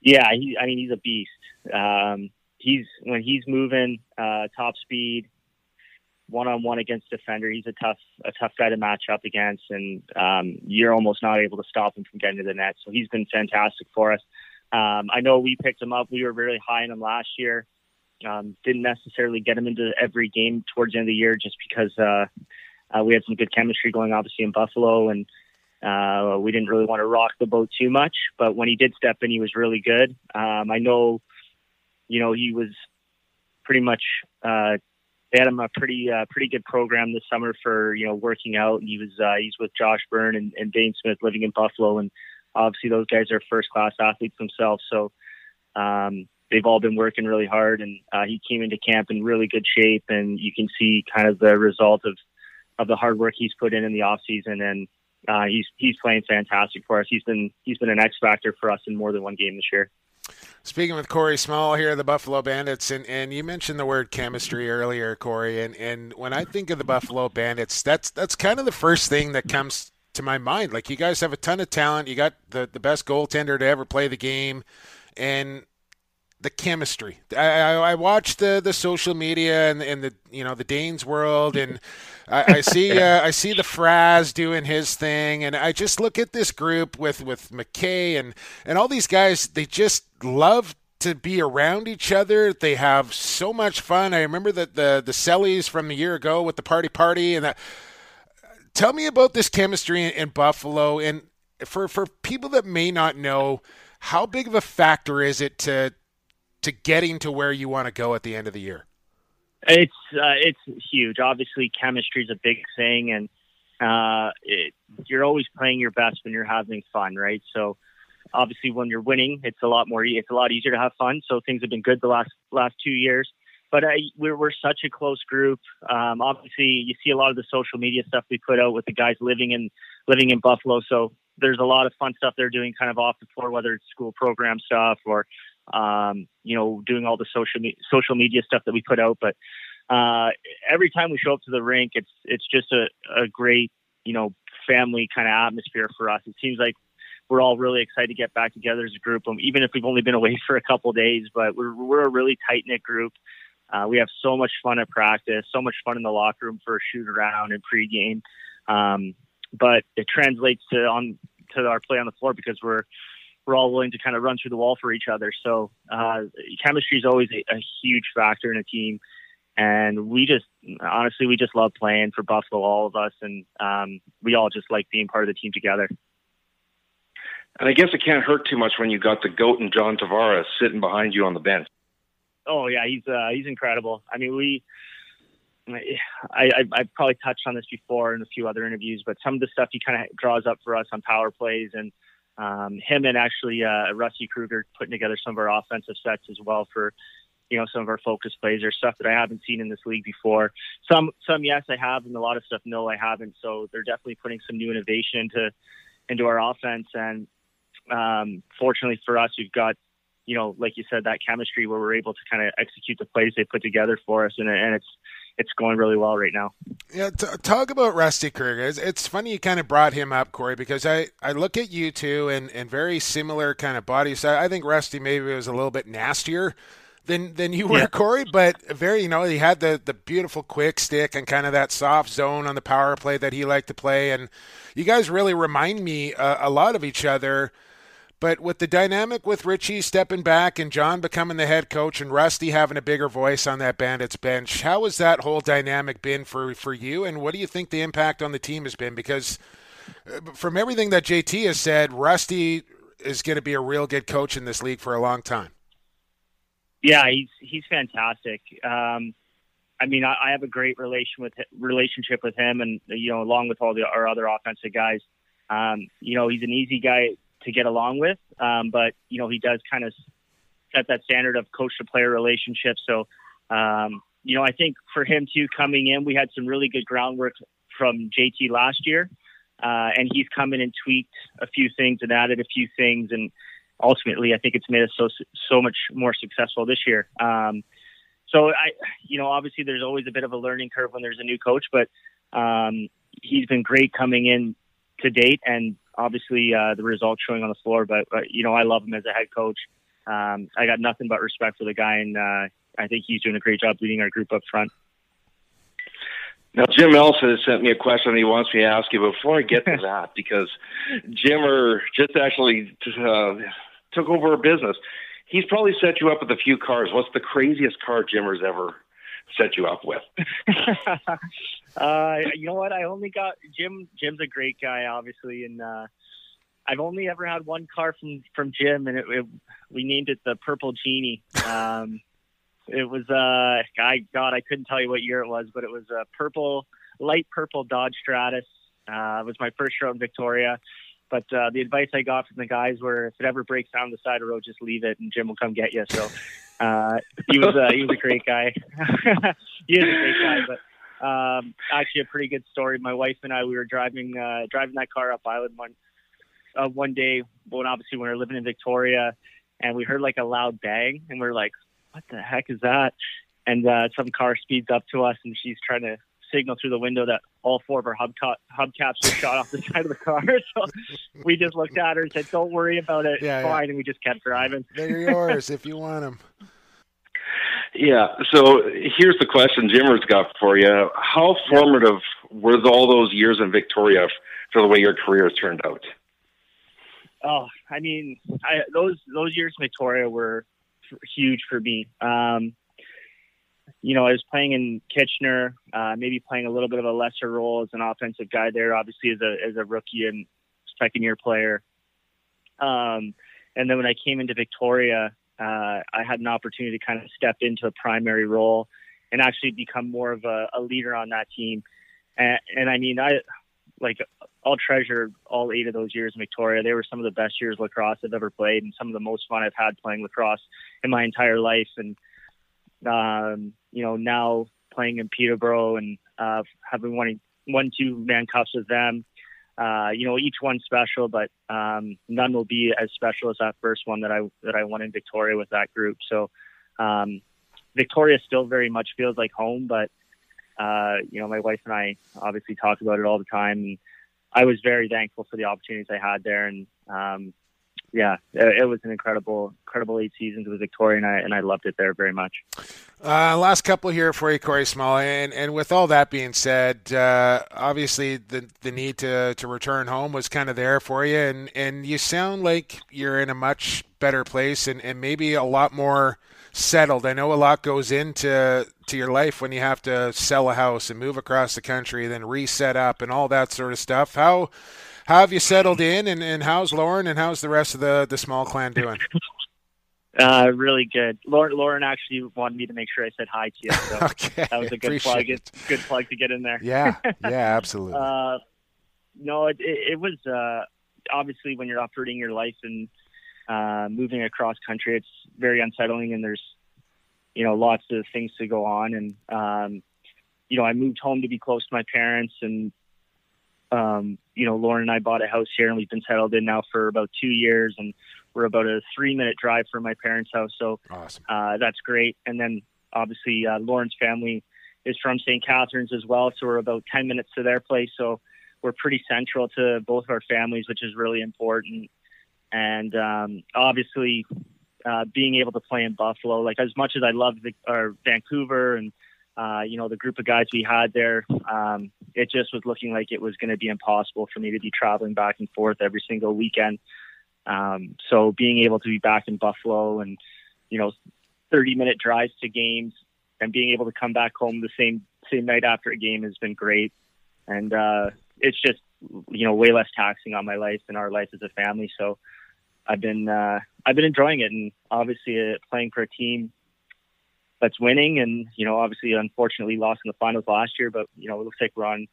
Speaker 8: Yeah, he, I mean he's a beast. Um, he's when he's moving uh, top speed, one on one against defender. He's a tough a tough guy to match up against, and um, you're almost not able to stop him from getting to the net. So he's been fantastic for us. Um, I know we picked him up. We were really high on him last year. Um, didn't necessarily get him into every game towards the end of the year just because uh, uh, we had some good chemistry going, obviously, in Buffalo, and uh, we didn't really want to rock the boat too much. But when he did step in, he was really good. Um, I know, you know, he was pretty much. Uh, they had him a pretty uh, pretty good program this summer for you know working out, and he was uh, he's with Josh Byrne and, and Dhane Smith living in Buffalo, and obviously those guys are first class athletes themselves. So um, they've all been working really hard, and uh, he came into camp in really good shape, and you can see kind of the result of of the hard work he's put in in the off season, and uh, he's he's playing fantastic for us. He's been he's been an X factor for us in more than one game this year.
Speaker 2: Speaking with Corey Small here, the Buffalo Bandits, and, and you mentioned the word chemistry earlier, Corey, and, and when I think of the Buffalo Bandits, that's that's kind of the first thing that comes to my mind. Like you guys have a ton of talent, you got the, the best goaltender to ever play the game, and the chemistry. I, I, I watch the, the social media and, and the you know the Danes world, and I, I see uh, I see the Fraz doing his thing, and I just look at this group with with MacKay and and all these guys. They just love to be around each other. They have so much fun. I remember that the the Sellies from a year ago with the party party and that. Tell me about this chemistry in, in Buffalo, and for for people that may not know, how big of a factor is it to to getting to where you want to go at the end of the year?
Speaker 8: It's uh, it's huge. Obviously, chemistry is a big thing, and uh, it, you're always playing your best when you're having fun, right? So, obviously, when you're winning, it's a lot more. It's a lot easier to have fun. So things have been good the last last two years. But uh, we're we're such a close group. Um, obviously, you see a lot of the social media stuff we put out with the guys living in living in Buffalo. So there's a lot of fun stuff they're doing kind of off the floor, whether it's school program stuff or um, you know, doing all the social me- social media stuff that we put out. But uh, every time we show up to the rink, it's it's just a, a great you know family kind of atmosphere for us. It seems like we're all really excited to get back together as a group, um, even if we've only been away for a couple days. But we're we're a really tight knit group. Uh, we have so much fun at practice, so much fun in the locker room for a shoot around and pregame. Um, but it translates to on to our play on the floor because we're we're all willing to kind of run through the wall for each other. So uh, chemistry is always a, a, huge factor in a team, and we just honestly we just love playing for Buffalo, all of us, and um, we all just like being part of the team together.
Speaker 3: And I guess it can't hurt too much when you got the goat and John Tavares sitting behind you on the bench.
Speaker 8: Oh yeah, he's uh, he's incredible. I mean, we. I, I I probably touched on this before in a few other interviews, but some of the stuff he kind of draws up for us on power plays, and um, him and actually uh, Rusty Kruger putting together some of our offensive sets as well for you know some of our focus plays or stuff that I haven't seen in this league before. Some some yes I have, and a lot of stuff no I haven't. So they're definitely putting some new innovation into into our offense, and um, fortunately for us, we've got you know, like you said, that chemistry where we're able to kind of execute the plays they put together for us, and, and it's it's going really well right now.
Speaker 2: Yeah, t- talk about Rusty Kruger. It's, it's, funny you kind of brought him up, Corey, because I, I look at you two and, and very similar kind of body I, I think Rusty maybe was a little bit nastier than than you were, yeah. Corey, but very you know he had the the beautiful quick stick and kind of that soft zone on the power play that he liked to play, and you guys really remind me uh, a lot of each other. But with the dynamic with Richie stepping back and John becoming the head coach and Rusty having a bigger voice on that Bandits bench, how has that whole dynamic been for, for you? And what do you think the impact on the team has been? Because uh, from everything that JT has said, Rusty is going to be a real good coach in this league for a long time.
Speaker 8: Yeah, he's he's fantastic. Um, I mean, I, I have a great relation with relationship with him, and you know, along with all the our other offensive guys. Um, you know, he's an easy guy to get along with. Um, but you know, he does kind of set that standard of coach to player relationship. So, um, you know, I think for him too, coming in, we had some really good groundwork from JT last year, uh, and he's come in and tweaked a few things and added a few things, and ultimately, I think it's made us so so much more successful this year. Um, so I, you know, obviously there's always a bit of a learning curve when there's a new coach, but um, he's been great coming in to date, and obviously uh, the results showing on the floor. But, but you know, I love him as a head coach. Um, I got nothing but respect for the guy, and uh, I think he's doing a great job leading our group up front.
Speaker 3: Now, Jim Elson has sent me a question he wants me to ask you. Before I get to that, because Jimmer just actually uh, took over a business, he's probably set you up with a few cars. What's the craziest car Jimmer's ever set you up with?
Speaker 8: uh, you know what? I only got Jim. Jim's a great guy, obviously, and uh, I've only ever had one car from from Jim, and it, it, we named it the Purple Genie. Um, it was uh, I God, I couldn't tell you what year it was, but it was a purple, light purple Dodge Stratus. Uh, it was my first show in Victoria. But uh, the advice I got from the guys were, if it ever breaks down the side of the road, just leave it, and Jim will come get you. So uh, he was uh, he was a great guy. he is a great guy, but um, actually a pretty good story. My wife and I we were driving uh, driving that car up Island one uh, one day when obviously when we were living in Victoria, and we heard like a loud bang, and we are like, "What the heck is that?" And uh, some car speeds up to us, and she's trying to signal through the window that all four of our hubca- hubcaps were shot off the side of the car. So we just looked at her and said, "Don't worry about it, yeah, fine," yeah. and we just kept driving.
Speaker 2: They're yours if you want them.
Speaker 3: Yeah. So here's the question Jimmer's got for you: How formative were all those years in Victoria for the way your career has turned out?
Speaker 8: Oh, I mean, I, those those years in Victoria were huge for me. Um, you know, I was playing in Kitchener, uh, maybe playing a little bit of a lesser role as an offensive guy there, obviously as a as a rookie and second year player. Um, and then when I came into Victoria, uh, I had an opportunity to kind of step into a primary role and actually become more of a, a leader on that team. And, and I mean, I like I'll treasure all eight of those years in Victoria. They were some of the best years lacrosse I've ever played, and some of the most fun I've had playing lacrosse in my entire life. And um, you know, now playing in Peterborough and uh, having won one two Mann Cups with them. Uh, you know, each one special, but um, none will be as special as that first one that I that I won in Victoria with that group. So um, Victoria still very much feels like home, but uh, you know, my wife and I obviously talk about it all the time. And I was very thankful for the opportunities I had there, and um, yeah, it was an incredible, incredible eight seasons with Victoria, and I and I loved it there very much.
Speaker 2: Uh, last couple here for you, Corey Small, and and with all that being said, uh, obviously the the need to to return home was kind of there for you, and and you sound like you're in a much better place, and and maybe a lot more settled. I know a lot goes into to your life when you have to sell a house and move across the country, then reset up and all that sort of stuff. How how have you settled in, and, and how's Lauren, and how's the rest of the the small clan doing?
Speaker 8: Uh, really good. Lauren, Lauren actually wanted me to make sure I said hi to you. So
Speaker 2: okay,
Speaker 8: that was a good plug. It. Good plug to get in there.
Speaker 2: Yeah, yeah, absolutely.
Speaker 8: uh, no, it, it, it was uh, obviously when you're uprooting your life and uh, moving across country, it's very unsettling, and there's you know lots of things to go on. And um, you know, I moved home to be close to my parents, and um, you know, Lauren and I bought a house here, and we've been settled in now for about two years, and we're about a three minute drive from my parents' house. So
Speaker 2: awesome.
Speaker 8: uh, that's great. And then obviously uh, Lauren's family is from St. Catharines as well, so we're about ten minutes to their place. So we're pretty central to both of our families, which is really important. And um, obviously, uh, being able to play in Buffalo, like as much as I love the, or Vancouver and uh, you know the group of guys we had there, um, it just was looking like it was going to be impossible for me to be traveling back and forth every single weekend. Um, so being able to be back in Buffalo and you know 30 minute drives to games and being able to come back home the same same night after a game has been great. And uh, it's just you know way less taxing on my life and our life as a family. So I've been uh, I've been enjoying it, and obviously uh, playing for a team that's winning, and you know obviously unfortunately lost in the finals last year, but you know it looks like we're on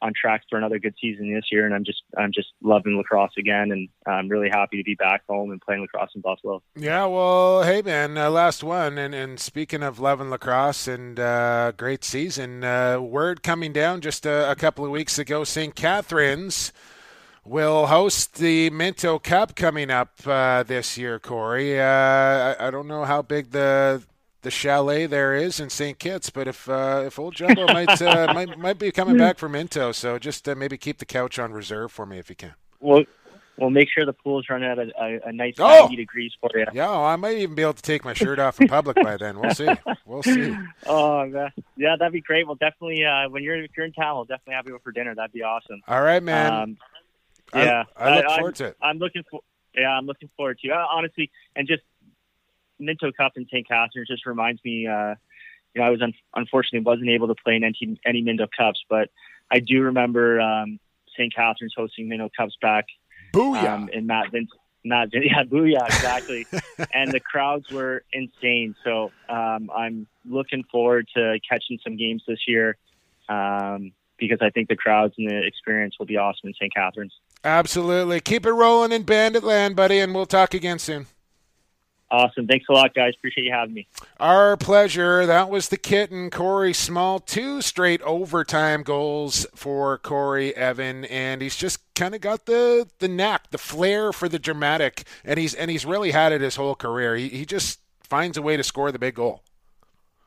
Speaker 8: on track for another good season this year, and I'm just I'm just loving lacrosse again, and I'm really happy to be back home and playing lacrosse in Buffalo.
Speaker 2: Yeah, well, hey man, uh, last one, and and speaking of loving lacrosse and uh, great season, uh, word coming down just a, a couple of weeks ago, St. Catharines will host the Minto Cup coming up uh, this year, Corey. Uh, I, I, don't know how big the the chalet there is in St. Kitts, but if uh, if Old Jumbo might, uh, might might be coming back from Minto, so just uh, maybe keep the couch on reserve for me if you can.
Speaker 8: Well, we'll make sure the pool's running at a, a, a nice
Speaker 2: oh!
Speaker 8: 90 degrees for you.
Speaker 2: Yeah, I might even be able to take my shirt off in public by then. We'll see. We'll see.
Speaker 8: Oh, man. yeah, that'd be great. Well, definitely uh, when you're if you're in town, we'll definitely have you over for dinner. That'd be awesome.
Speaker 2: All right, man.
Speaker 8: Um, yeah,
Speaker 2: I, I look
Speaker 8: I,
Speaker 2: forward to it.
Speaker 8: I'm looking for. Yeah, I'm looking forward to. Uh, honestly, and just Minto Cup in St. Catharines just reminds me. Uh, you know, I was un- unfortunately wasn't able to play in any, any Minto Cups, but I do remember um, St. Catharines hosting Minto Cups back.
Speaker 2: Booyah!
Speaker 8: Um, in Matt Vinc, Matt Vinc, yeah, booyah, exactly. and the crowds were insane. So um, I'm looking forward to catching some games this year um, because I think the crowds and the experience will be awesome in St. Catharines.
Speaker 2: Absolutely. Keep it rolling in Bandit Land, buddy, and we'll talk again soon.
Speaker 8: Awesome. Thanks a lot, guys. Appreciate you having me.
Speaker 2: Our pleasure. That was the kitten, Corey Small. Two straight overtime goals for Corey Evan, and he's just kind of got the the knack, the flair for the dramatic, and he's and he's really had it his whole career. He he just finds a way to score the big goal.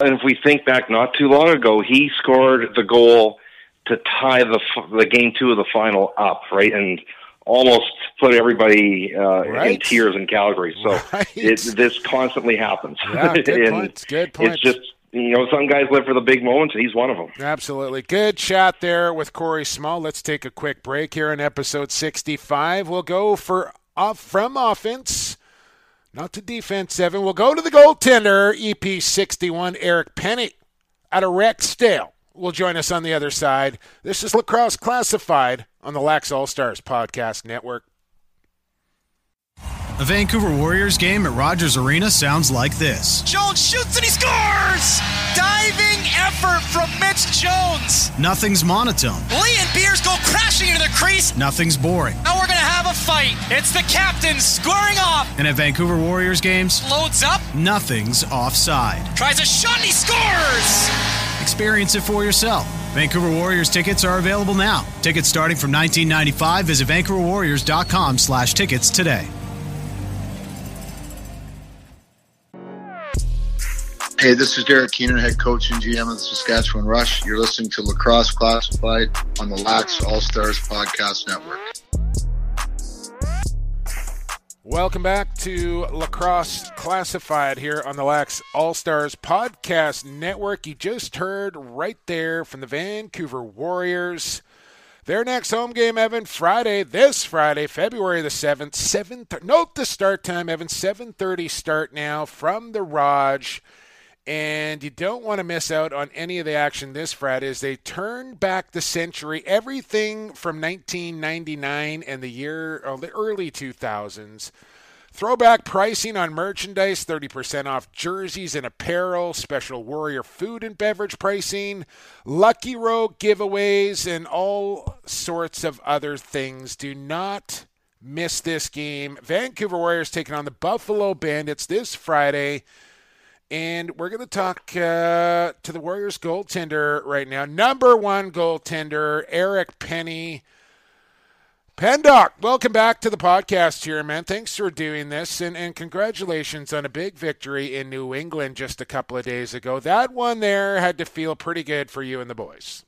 Speaker 3: And if we think back not too long ago, he scored the goal to tie the the game two of the final up, right? And almost put everybody uh,
Speaker 2: right.
Speaker 3: in tears in Calgary. So
Speaker 2: right.
Speaker 3: it, this constantly happens.
Speaker 2: Yeah, good
Speaker 3: and
Speaker 2: point. Good point.
Speaker 3: It's just you know some guys live for the big moments, and he's one of them.
Speaker 2: Absolutely. Good chat there with Corey Small. Let's take a quick break here in episode 65. We'll go for off from offense. Not to defense, seven. We'll go to the goaltender, EP 61, Eric Penney out of Rexdale will join us on the other side. This is Lacrosse Classified on the Lax All Stars Podcast Network.
Speaker 9: A Vancouver Warriors game at Rogers Arena sounds like this.
Speaker 10: Jones shoots and he scores! Diving effort from Mitch Jones.
Speaker 9: Nothing's monotone.
Speaker 10: Lee and Beers go crashing into the crease.
Speaker 9: Nothing's boring.
Speaker 10: Now we're going to have a fight. It's the captain squaring off.
Speaker 9: And at Vancouver Warriors games,
Speaker 10: loads up.
Speaker 9: Nothing's offside.
Speaker 10: Tries a shot and he scores!
Speaker 9: Experience it for yourself. Vancouver Warriors tickets are available now. Tickets starting from 19.95. Visit vancouverwarriors.com slash tickets today.
Speaker 11: Hey, this is Derek Keenan, head coach and GM of the Saskatchewan Rush. You're listening to Lacrosse Classified on the Lax All Stars Podcast Network.
Speaker 2: Welcome back to Lacrosse Classified here on the Lax All Stars Podcast Network. You just heard right there from the Vancouver Warriors. Their next home game, Evan, Friday, this Friday, February the 7th, 7 th- Note the start time, Evan, 7.30 start now from the Raj and you don't want to miss out on any of the action this Friday as they turn back the century, everything from 1999 and the year, or the early 2000s. Throwback pricing on merchandise, 30% off jerseys and apparel, special Warrior food and beverage pricing, Lucky Row giveaways, and all sorts of other things. Do not miss this game. Vancouver Warriors taking on the Buffalo Bandits this Friday. And we're going to talk uh, to the Warriors goaltender right now. Number one goaltender, Eric Penney. Pendoc, welcome back to the podcast here, man. Thanks for doing this, and, and congratulations on a big victory in New England just a couple of days ago. That one there had to feel pretty good for you and the boys.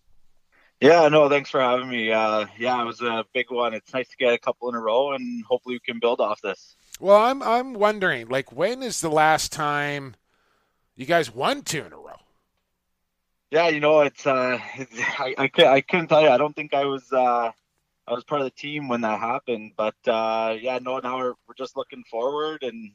Speaker 12: Yeah, no, thanks for having me. Uh, yeah, it was a big one. It's nice to get a couple in a row, and hopefully we can build off this.
Speaker 2: Well, I'm I'm wondering, like, when is the last time you guys won two in a row?
Speaker 12: Yeah, you know, it's uh, it's, I, I, I couldn't tell you. I don't think I was uh, I was part of the team when that happened, but uh, yeah, no, now we're we're just looking forward and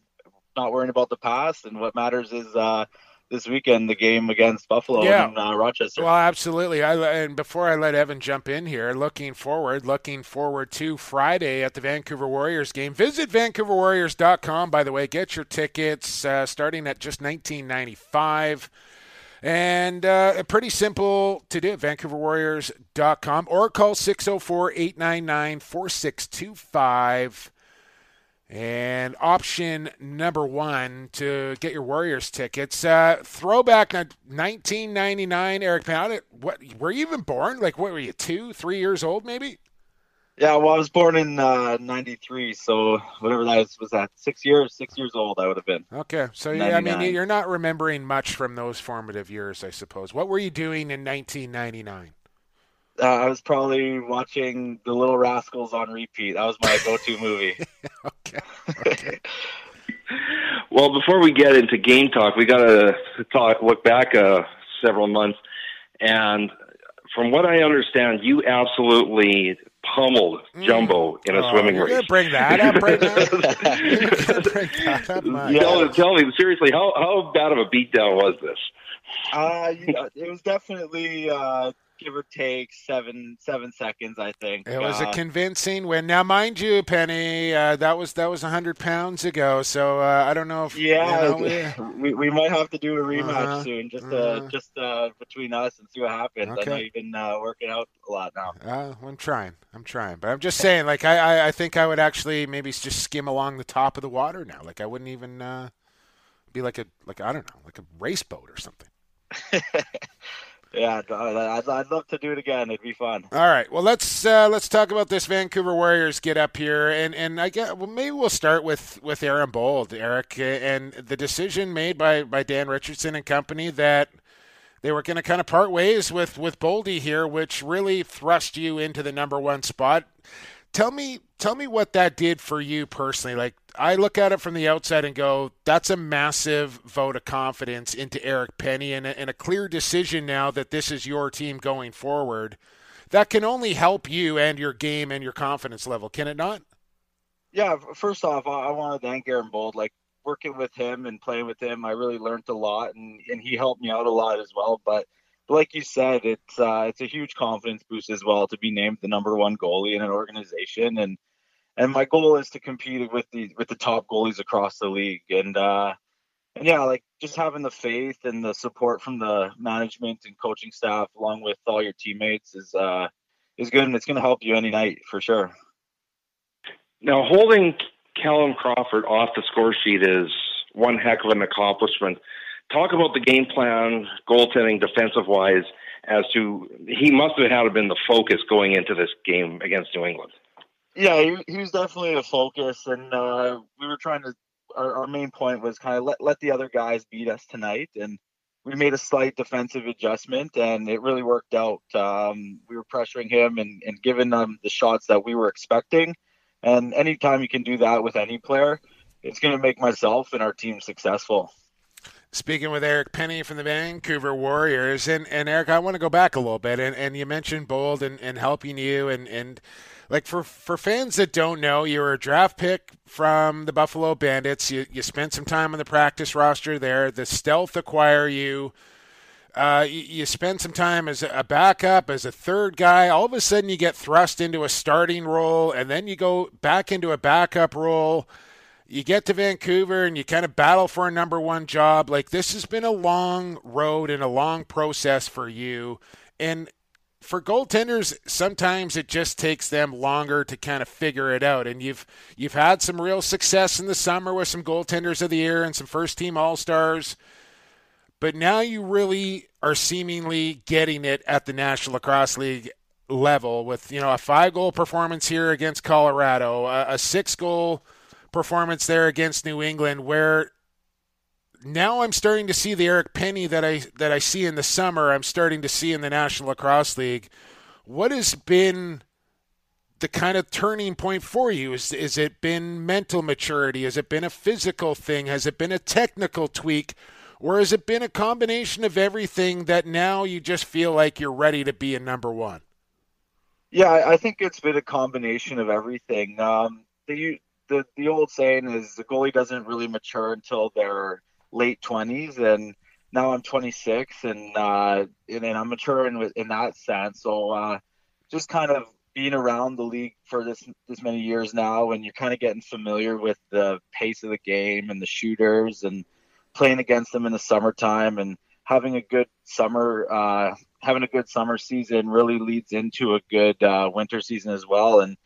Speaker 12: not worrying about the past. And what matters is uh, this weekend the game against Buffalo
Speaker 2: Yeah.
Speaker 12: and uh, Rochester.
Speaker 2: Well, absolutely. I, and before I let Evan jump in here, looking forward, looking forward to Friday at the Vancouver Warriors game. Visit VancouverWarriors.com, by the way. Get your tickets uh, starting at just 19.95. And uh, pretty simple to do. VancouverWarriors.com or call 604 899 4625. And option number one to get your Warriors tickets, uh, throwback na- 1999. Eric Pound, what were you even born? Like, what were you, two, three years old, maybe?
Speaker 12: yeah, well, I was born in uh, '93, so whatever that is, was that six years? Six years old, I would have been.
Speaker 2: Okay, so yeah, I mean, you're not remembering much from those formative years, I suppose. What were you doing in 1999?
Speaker 12: Uh, I was probably watching The Little Rascals on repeat. That was my go-to movie.
Speaker 3: Well, before we get into game talk, we got to talk look back uh, several months, and from what I understand, you absolutely pummeled Jumbo in a
Speaker 2: Oh,
Speaker 3: swimming
Speaker 2: you're
Speaker 3: race.
Speaker 2: gonna bring that up right now? You're bring that up, Mike?
Speaker 3: Tell, tell me seriously, how how bad of a beatdown was this?
Speaker 12: Uh, you know, it was definitely uh, give or take seven seven seconds, I think.
Speaker 2: It was a
Speaker 12: Uh,
Speaker 2: convincing win. Now, mind you, Penney, uh, that was that was hundred pounds ago. So uh, I don't know if
Speaker 12: yeah,
Speaker 2: you know, we-
Speaker 12: we, we might have to do a rematch
Speaker 2: Uh-huh,
Speaker 12: soon, just
Speaker 2: uh-huh.
Speaker 12: uh, just uh, between us and see what happens. I know you've been uh, working out a lot now.
Speaker 2: Uh, I'm trying. I'm trying, but I'm just saying. Like I, I, I think I would actually maybe just skim along the top of the water now. Like I wouldn't even uh, be like a like I don't know, like a race boat or something.
Speaker 12: Yeah, I'd, I'd love to do it again. It'd be fun.
Speaker 2: All right. Well, let's uh, let's talk about this Vancouver Warriors get up here, and and I get well maybe we'll start with with Aaron Bold, Eric, and the decision made by by Dan Richardson and company that they were going to kind of part ways with with Boldy here, which really thrust you into the number one spot. Tell me, tell me what that did for you personally. Like I look at it from the outside and go, that's a massive vote of confidence into Eric Penney, and a, and a clear decision now that this is your team going forward. That can only help you and your game and your confidence level, can it not?
Speaker 12: Yeah, first off, I, I want to thank Aaron Bold. Like working with him and playing with him, I really learned a lot, and, and he helped me out a lot as well. But like you said, it's uh, it's a huge confidence boost as well to be named the number one goalie in an organization, and and my goal is to compete with the with the top goalies across the league, and uh, and yeah, like just having the faith and the support from the management and coaching staff, along with all your teammates, is uh, is good, and it's going to help you any night for sure.
Speaker 3: Now, holding Callum Crawford off the score sheet is one heck of an accomplishment. Talk about the game plan, goaltending, defensive wise, as to he must have had been the focus going into this game against New England.
Speaker 12: Yeah, he, he was definitely a focus, and uh, we were trying to. Our, our main point was kind of let let the other guys beat us tonight, and we made a slight defensive adjustment, and it really worked out. Um, we were pressuring him and, and giving them the shots that we were expecting, and anytime you can do that with any player, it's going to make myself and our team successful.
Speaker 2: Speaking with Eric Penney from the Vancouver Warriors, and, and Eric, I want to go back a little bit, and, and you mentioned Bold and, and helping you, and, and like for for fans that don't know, you were a draft pick from the Buffalo Bandits. You you spent some time on the practice roster there. The Stealth acquire you. Uh, you, you spend some time as a backup, as a third guy. All of a sudden, you get thrust into a starting role, and then you go back into a backup role. You get to Vancouver and you kind of battle for a number one job. Like, this has been a long road and a long process for you. And for goaltenders, sometimes it just takes them longer to kind of figure it out. And you've you've had some real success in the summer with some goaltenders of the year and some first team all stars. But now you really are seemingly getting it at the National Lacrosse League level with you know a five goal performance here against Colorado, a, a six goal performance there against New England, where now I'm starting to see the Eric Penney that I that I see in the summer. I'm starting to see in the National Lacrosse League. What has been the kind of turning point for you? Is is it been mental maturity? Has it been a physical thing? Has it been a technical tweak? Or has it been a combination of everything that now you just feel like you're ready to be a number one?
Speaker 12: Yeah, I think it's been a combination of everything. Um, the the the old saying is the goalie doesn't really mature until they're late 20s and now I'm 26 and uh, and, I'm maturing in, in that sense. So uh, just kind of being around the league for this this many years now, and you're kind of getting familiar with the pace of the game and the shooters, and playing against them in the summertime, and having a good summer, uh, having a good summer season really leads into a good uh, winter season as well. And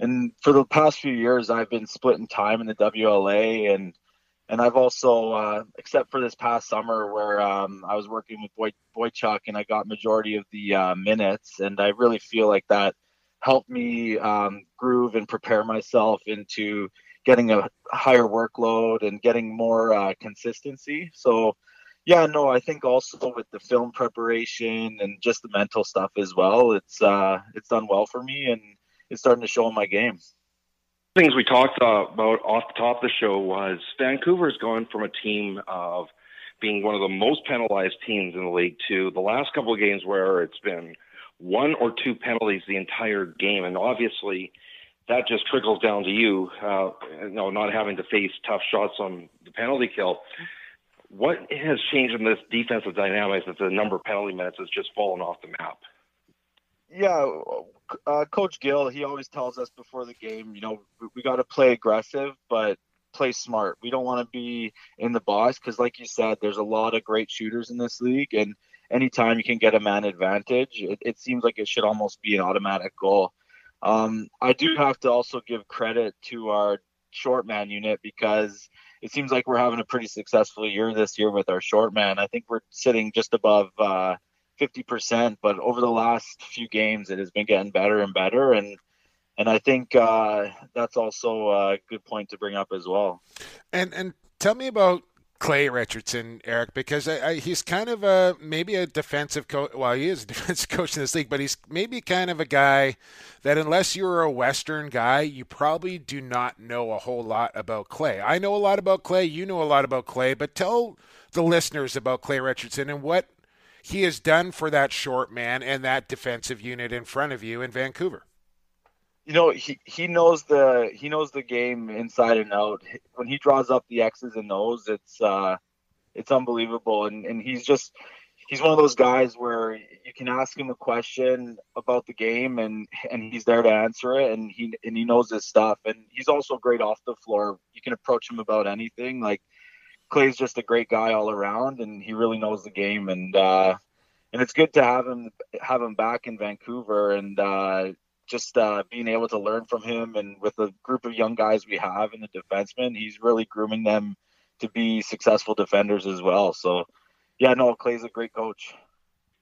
Speaker 12: and for the past few years, I've been splitting time in the WLA and and I've also, uh, except for this past summer where um, I was working with Boy Boychuk and I got majority of the uh, minutes, and I really feel like that helped me um, groove and prepare myself into getting a higher workload and getting more uh, consistency. So, yeah, no, I think also with the film preparation and just the mental stuff as well, it's uh, it's done well for me and it's starting to show in my game
Speaker 3: things we talked about off the top of the show was Vancouver's gone from a team of being one of the most penalized teams in the league to the last couple of games where it's been one or two penalties the entire game, and obviously that just trickles down to you, uh, you know, not having to face tough shots on the penalty kill. What has changed in this defensive dynamics that the number of penalty minutes has just fallen off the map?
Speaker 12: Yeah, uh, Coach Gill, he always tells us before the game, you know, we, we got to play aggressive, but play smart. We don't want to be in the box because, like you said, there's a lot of great shooters in this league, and anytime you can get a man advantage, it, it seems like it should almost be an automatic goal. Um, I do have to also give credit to our short man unit because it seems like we're having a pretty successful year this year with our short man. I think we're sitting just above uh, 50%, but over the last few games, it has been getting better and better. And, and I think uh, that's also a good point to bring up as well.
Speaker 2: And, and tell me about Clay Richardson, Eric, because I, I, he's kind of a maybe a defensive coach. Well, he is a defensive coach in this league, but he's maybe kind of a guy that, unless you're a Western guy, you probably do not know a whole lot about Clay. I know a lot about Clay. You know a lot about Clay, but tell the listeners about Clay Richardson and what he has done for that short man and that defensive unit in front of you in Vancouver.
Speaker 12: You know, he, he knows the he knows the game inside and out. When he draws up the X's and O's, it's uh, it's unbelievable. And and he's just he's one of those guys where you can ask him a question about the game and and he's there to answer it and he and he knows his stuff and he's also great off the floor. You can approach him about anything. Like Clay's just a great guy all around, and he really knows the game. And uh, and it's good to have him have him back in Vancouver, and uh, just uh, being able to learn from him. And with the group of young guys we have in the defensemen, he's really grooming them to be successful defenders as well. So, yeah, no, Clay's a great coach.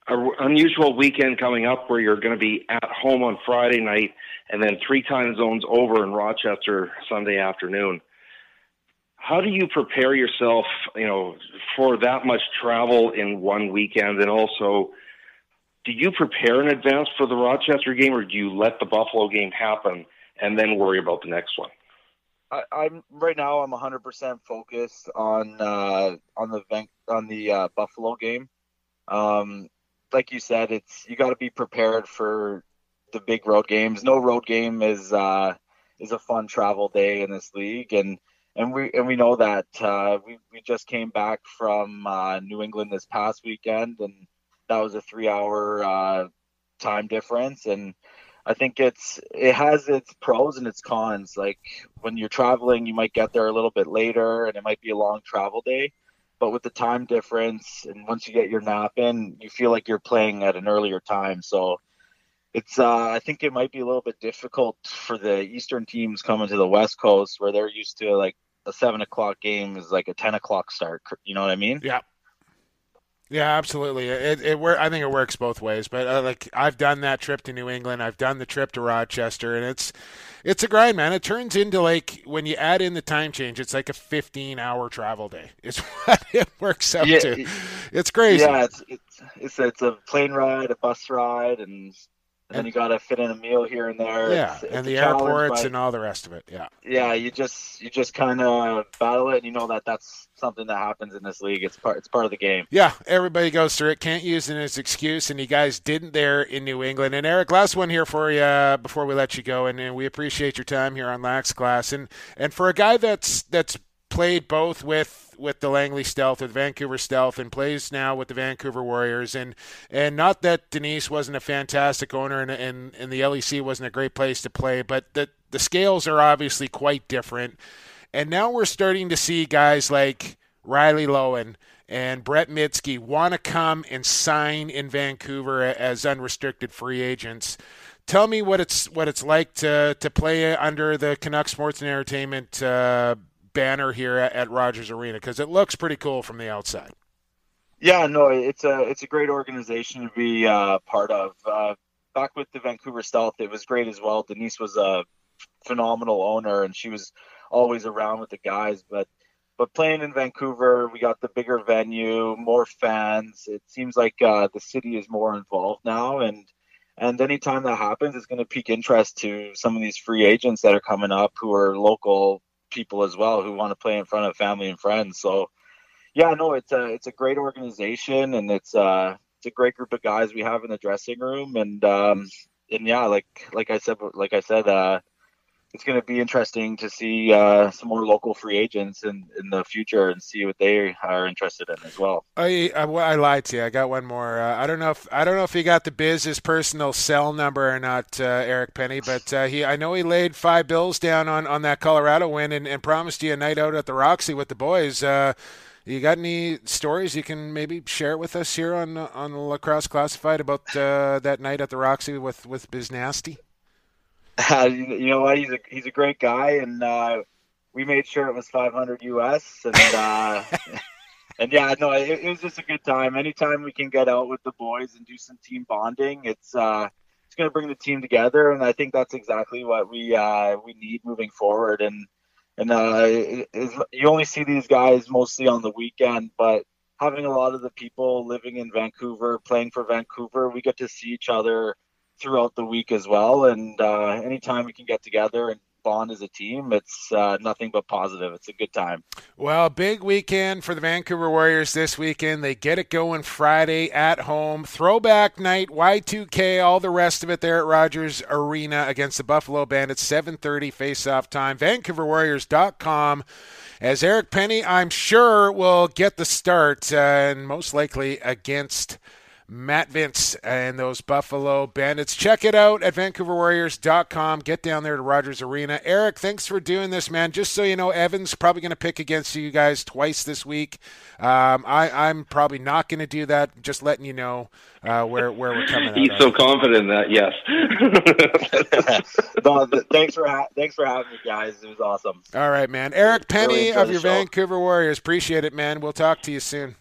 Speaker 3: An unusual weekend coming up where you're going to be at home on Friday night and then three time zones over in Rochester Sunday afternoon how do you prepare yourself, you know, for that much travel in one weekend? And also, do you prepare in advance for the Rochester game, or do you let the Buffalo game happen and then worry about the next one?
Speaker 12: I, am right now. I'm 100% focused on uh, on the on the uh, Buffalo game. Um, like you said, it's you got to be prepared for the big road games. No road game is uh, is a fun travel day in this league, and and we and we know that uh, we we just came back from uh, New England this past weekend, and that was a three hour uh, time difference, and I think it's it has its pros and its cons. Like when you're traveling, you might get there a little bit later, and it might be a long travel day. But with the time difference, and once you get your nap in, you feel like you're playing at an earlier time. So it's uh, I think it might be a little bit difficult for the Eastern teams coming to the West Coast where they're used to like a seven o'clock game is like a ten o'clock start. You know what I mean?
Speaker 2: Yeah. Yeah, absolutely. It it I think it works both ways. But uh, like I've done that trip to New England, I've done the trip to Rochester, and it's it's a grind, man. It turns into like when you add in the time change, it's like a 15 hour travel day. It's what it works out yeah, to. It's crazy.
Speaker 12: Yeah, it's it's it's, it's a plane ride, a bus ride, and and then you got to fit in a meal here and there.
Speaker 2: Yeah, it's, it's and the airports and all the rest of it. Yeah.
Speaker 12: Yeah, you just you just kind of battle it, and you know that that's something that happens in this league. It's part it's part of the game.
Speaker 2: Yeah, everybody goes through it. Can't use it as an excuse, and you guys didn't there in New England. And Eric, last one here for you before we let you go, and, and we appreciate your time here on Lax Class, and and for a guy that's that's played both with with the Langley Stealth, with Vancouver Stealth, and plays now with the Vancouver Warriors. And and not that Denise wasn't a fantastic owner and, and, and the LEC wasn't a great place to play, but the, the scales are obviously quite different. And now we're starting to see guys like Riley Loewen and Brett Mydske want to come and sign in Vancouver as unrestricted free agents. Tell me what it's what it's like to to play under the Canuck Sports and Entertainment uh, banner here at, at Rogers Arena because it looks pretty cool from the outside.
Speaker 12: Yeah, no, it's a it's a great organization to be uh, part of. Uh, back with the Vancouver Stealth, it was great as well. Denise was a phenomenal owner, and she was always around with the guys. But but playing in Vancouver, we got the bigger venue, more fans. It seems like uh, the city is more involved now, and and anytime that happens, it's going to pique interest to some of these free agents that are coming up who are local people as well who want to play in front of family and friends. So, yeah, no, it's a it's a great organization and it's uh it's a great group of guys we have in the dressing room and um and yeah, like like I said like I said uh it's going to be interesting to see uh, some more local free agents in, in the future and see what they are interested in as well.
Speaker 2: I, I, I lied to you. I got one more. Uh, I don't know if I don't know if he got the Biz's personal cell number or not, uh, Eric Penney, but uh, he I know he laid five bills down on, on that Colorado win and, and promised you a night out at the Roxy with the boys. Uh, you got any stories you can maybe share with us here on on Lacrosse Classified about uh, that night at the Roxy with with Biz Nasty?
Speaker 12: uh, you know what? He's a he's a great guy, and uh, we made sure it was 500 US, and uh, and yeah, no, it, it, was just a good time. Anytime we can get out with the boys and do some team bonding, it's uh, it's going to bring the team together, and I think that's exactly what we uh, we need moving forward. And and uh, you only see these guys mostly on the weekend, but having a lot of the people living in Vancouver, playing for Vancouver, we get to see each other throughout the week as well. And uh, anytime we can get together and bond as a team, it's uh, nothing but positive. It's a good time.
Speaker 2: Well, big weekend for the Vancouver Warriors this weekend. They get it going Friday at home. Throwback night, Y2K, all the rest of it there at Rogers Arena against the Buffalo Bandits. 7:30 face-off time. VancouverWarriors.com. As Eric Penney, I'm sure will get the start, uh, and most likely against Matt Vinc and those Buffalo Bandits. Check it out at VancouverWarriors.com. Get down there to Rogers Arena. Eric, thanks for doing this, man. Just so you know, Evan's probably going to pick against you guys twice this week. Um, I, am probably not going to do that. Just letting you know uh, where where we're coming.
Speaker 3: He's so confident in that yes.
Speaker 12: no, thanks for ha- thanks for having me, guys. It was awesome.
Speaker 2: All right, man. Eric Penney really of your Vancouver Warriors. Appreciate it, man. We'll talk to you soon.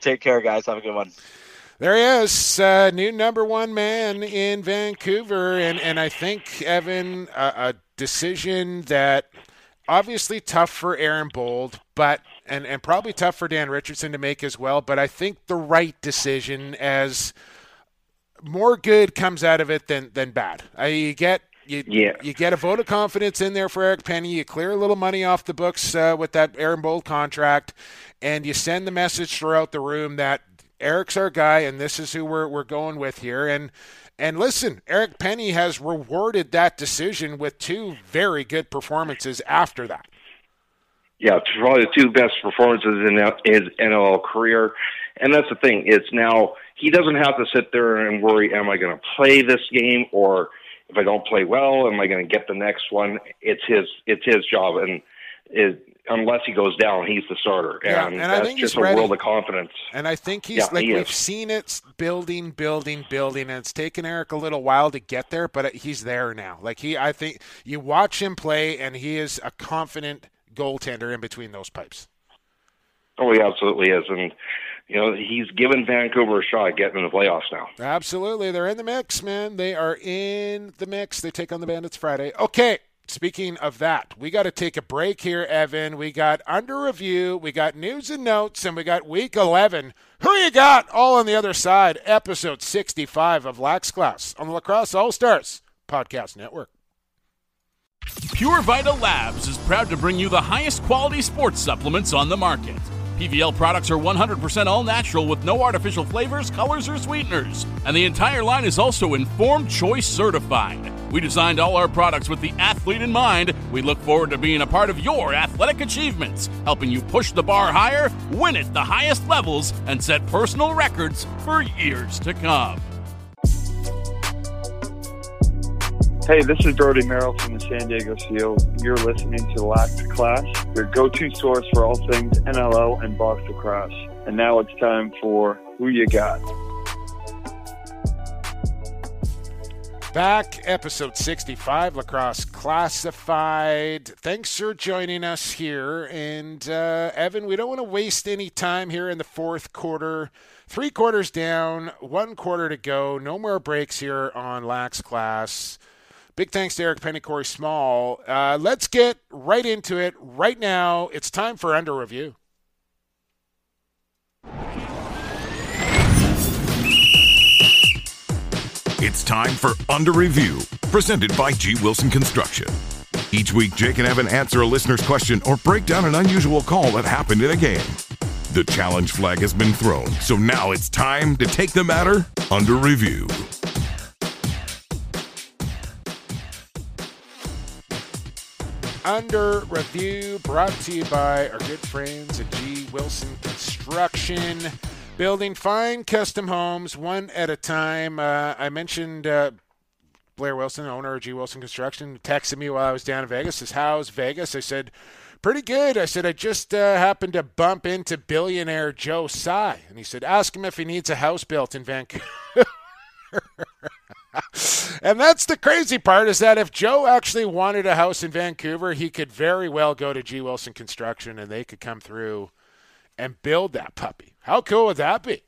Speaker 12: Take care, guys. Have a good one.
Speaker 2: There he is, uh, new number one man in Vancouver, and and I think Evan a, a decision that obviously tough for Aaron Bold, but and and probably tough for Dan Richardson to make as well. But I think the right decision as more good comes out of it than than bad. I, you get you,
Speaker 3: yeah.
Speaker 2: you get a vote of confidence in there for Eric Penney. You clear a little money off the books uh, with that Aaron Bold contract, and you send the message throughout the room that Eric's our guy, and this is who we're we're going with here. And And listen, Eric Penney has rewarded that decision with two very good performances after that.
Speaker 3: Yeah, probably the two best performances in his NLL career. And that's the thing. It's now he doesn't have to sit there and worry, am I going to play this game or if I don't play well, am I going to get the next one? It's his it's his job, and it, unless he goes down, he's the starter,
Speaker 2: Yeah,
Speaker 3: and,
Speaker 2: and I
Speaker 3: that's
Speaker 2: think
Speaker 3: just
Speaker 2: he's
Speaker 3: a
Speaker 2: ready.
Speaker 3: world of confidence.
Speaker 2: And I think he's
Speaker 3: Yeah,
Speaker 2: like
Speaker 3: he
Speaker 2: we've seen it building, building, building, and it's taken Eric a little while to get there, but he's there now. Like he, I think you watch him play, and he is a confident goaltender in between those pipes.
Speaker 3: Oh, he absolutely is, and you know he's given Vancouver a shot at getting in the playoffs now.
Speaker 2: Absolutely, they're in the mix, man. They are in the mix. They take on the Bandits Friday. Okay. Speaking of that, we got to take a break here, Evan. We got under review, we got news and notes, and we got week 11. Who you got all on the other side? Episode 65 of Lax Class on the Lacrosse All Stars Podcast Network.
Speaker 13: Pure Vita Labs is proud to bring you the highest quality sports supplements on the market. PVL products are 100% all natural with no artificial flavors, colors, or sweeteners. And the entire line is also Informed Choice certified. We designed all our products with the athlete in mind. We look forward to being a part of your athletic achievements, helping you push the bar higher, win at the highest levels, and set personal records for years to come.
Speaker 14: Hey, this is Brody Merrill from the San Diego Seals. You're listening to Lax Class, your go-to source for all things NLL and box lacrosse. And now it's time for Who You Got.
Speaker 2: Back, episode 65, Lacrosse Classified. Thanks for joining us here. And uh, Evan, we don't want to waste any time here in the fourth quarter. Three quarters down, one quarter to go. No more breaks here on Lax Class. Big thanks to Eric Penney, Corey Small. Uh, let's get right into it right now. It's time for under review.
Speaker 15: It's time for Under Review, presented by G. Wilson Construction. Each week, Jake and Evan answer a listener's question or break down an unusual call that happened in a game. The challenge flag has been thrown, so now it's time to take the matter under review.
Speaker 2: Under Review, brought to you by our good friends at G. Wilson Construction. Building fine custom homes one at a time. Uh, I mentioned uh, Blair Wilson, owner of G. Wilson Construction, texted me while I was down in Vegas. Says, How's Vegas? I said, Pretty good. I said, I just uh, happened to bump into billionaire Joe Tsai. And he said, Ask him if he needs a house built in Vancouver. and that's the crazy part is that if Joe actually wanted a house in Vancouver, he could very well go to G. Wilson Construction and they could come through and build that puppy. How cool would that be?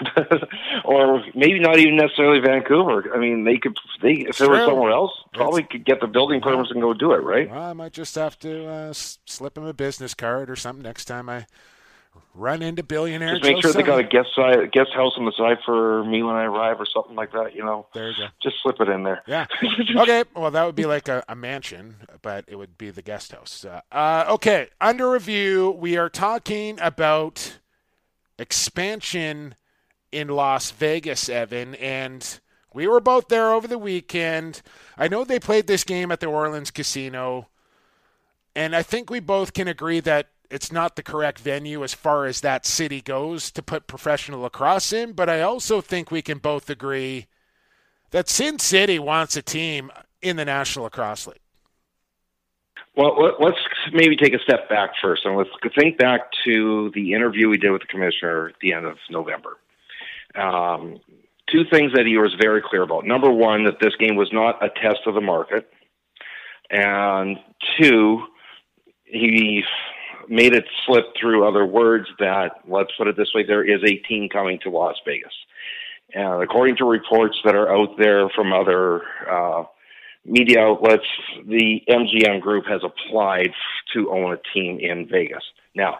Speaker 3: or maybe not even necessarily Vancouver. I mean, they could, they if it was somewhere else, probably could get the building permits and go do it, right?
Speaker 2: Well, I might just have to uh, slip him a business card or something next time I run into billionaire
Speaker 3: Just make
Speaker 2: Joe
Speaker 3: sure they got a guest side, guest house on the side for me when I arrive, or something like that. You know,
Speaker 2: there you go.
Speaker 3: Just slip it in there.
Speaker 2: Yeah. okay. Well, that would be like a, a mansion, but it would be the guest house. Uh, uh, okay. Under review, we are talking about expansion in Las Vegas, Evan, and we were both there over the weekend. I know they played this game at the Orleans Casino, and I think we both can agree that it's not the correct venue as far as that city goes to put professional lacrosse in, but I also think we can both agree that Sin City wants a team in the National Lacrosse League.
Speaker 3: Well, let- let's maybe take a step back first, and let's think back to the interview we did with the commissioner at the end of November. Um, two things that he was very clear about. Number one, that this game was not a test of the market, and two, he made it slip through other words that, let's put it this way, there is a team coming to Las Vegas. And according to reports that are out there from other uh, media outlets, the MGM Group has applied to own a team in Vegas. Now,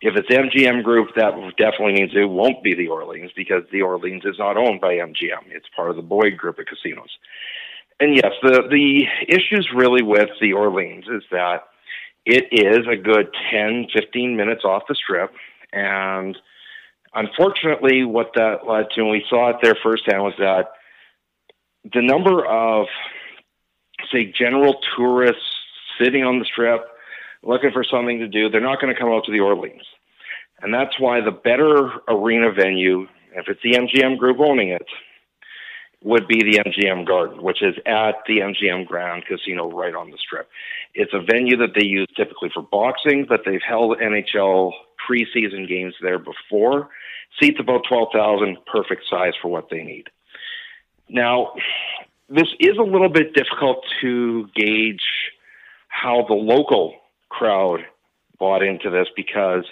Speaker 3: if it's MGM Group, that definitely means it won't be the Orleans because the Orleans is not owned by MGM. It's part of the Boyd Group of casinos. And yes, the the issues really with the Orleans is that it is a good 10, 15 minutes off the strip, and Unfortunately, what that led to, and we saw it there firsthand, was that the number of, say, general tourists sitting on the strip looking for something to do, they're not going to come out to the Orleans. And that's why the better arena venue, if it's the MGM group owning it, would be the MGM Garden, which is at the MGM Grand Casino right on the strip. It's a venue that they use typically for boxing, but they've held NHL preseason games there before. Seats about 12,000, perfect size for what they need. Now, this is a little bit difficult to gauge how the local crowd bought into this because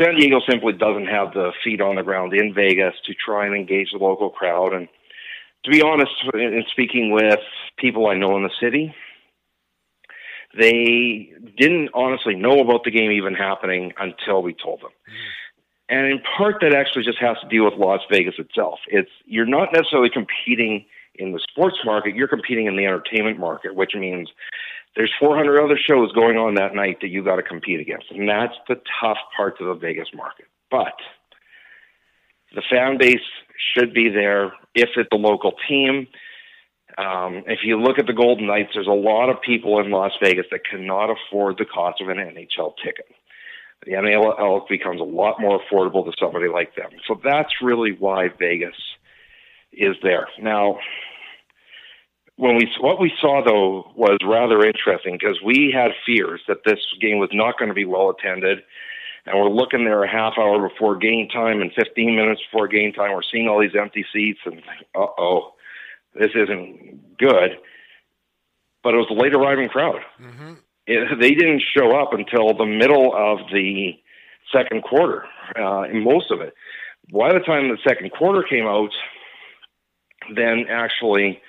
Speaker 3: San Diego simply doesn't have the feet on the ground in Vegas to try and engage the local crowd. And to be honest, in speaking with people I know in the city, they didn't honestly know about the game even happening until we told them. Mm. And in part, that actually just has to deal with Las Vegas itself. It's you're not necessarily competing in the sports market; you're competing in the entertainment market, which means there's 400 other shows going on that night that you got to compete against, and that's the tough part of the Vegas market. But the fan base should be there if it's a local team. Um, if you look at the Golden Knights, there's a lot of people in Las Vegas that cannot afford the cost of an NHL ticket. The NHL becomes a lot more affordable to somebody like them. So that's really why Vegas is there. Now, when we what we saw though was rather interesting because we had fears that this game was not going to be well attended, and we're looking there a half hour before game time and 15 minutes before game time. We're seeing all these empty seats, and uh oh, this isn't good. But it was a late arriving crowd.
Speaker 2: Mm-hmm.
Speaker 3: It, they didn't show up until the middle of the second quarter, uh, in most of it. By the time the second quarter came out, then actually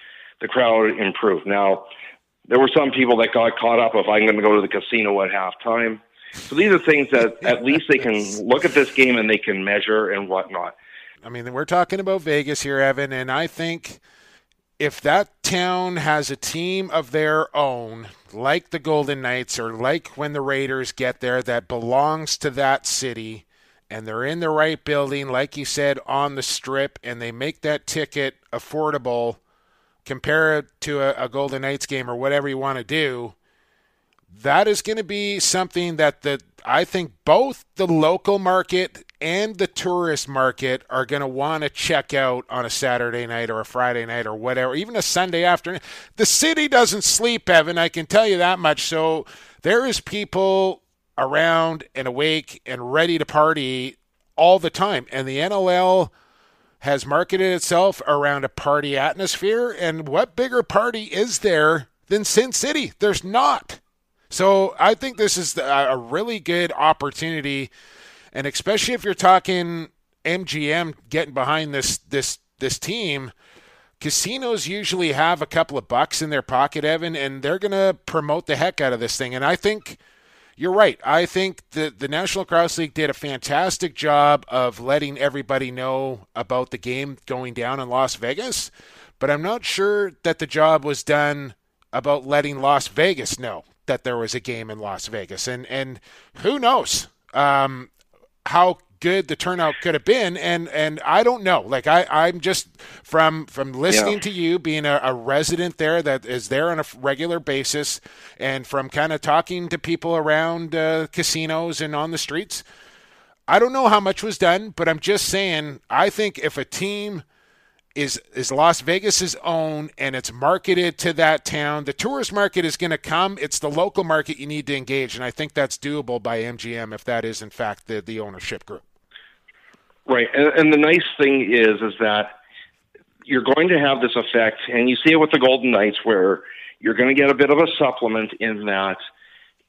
Speaker 3: the crowd improved. Now, there were some people that got caught up if I'm going to go to the casino at halftime. So these are things that at least they can look at this game and they can measure and whatnot.
Speaker 2: I mean, we're talking about Vegas here, Evan, and I think if that town has a team of their own, like the Golden Knights or like when the Raiders get there, that belongs to that city, and they're in the right building, like you said, on the strip, and they make that ticket affordable – compare it to a, a Golden Knights game or whatever you want to do, that is going to be something that the I think both the local market and the tourist market are going to want to check out on a Saturday night or a Friday night or whatever, even a Sunday afternoon. The city doesn't sleep, Evan. I can tell you that much. So there is people around and awake and ready to party all the time, and the NLL has marketed itself around a party atmosphere. And what bigger party is there than Sin City? There's not. So I think this is a really good opportunity, and especially if you're talking MGM getting behind this this this team. Casinos usually have a couple of bucks in their pocket, Evan, and they're going to promote the heck out of this thing. And I think you're right. I think the the National Lacrosse League did a fantastic job of letting everybody know about the game going down in Las Vegas, but I'm not sure that the job was done about letting Las Vegas know that there was a game in Las Vegas. And and who knows um, how good the turnout could have been and and I don't know like I I'm just from from listening yeah. to you being a, a, resident there that is there on a regular basis and from kind of talking to people around uh, casinos and on the streets I don't know how much was done but I'm just saying I think if a team is is Las Vegas's own and it's marketed to that town. The tourist market is going to come. It's the local market you need to engage, and I think that's doable by MGM if that is in fact the the ownership group.
Speaker 3: Right, and, and the nice thing is, is that you're going to have this effect, and you see it with the Golden Knights, where you're going to get a bit of a supplement in that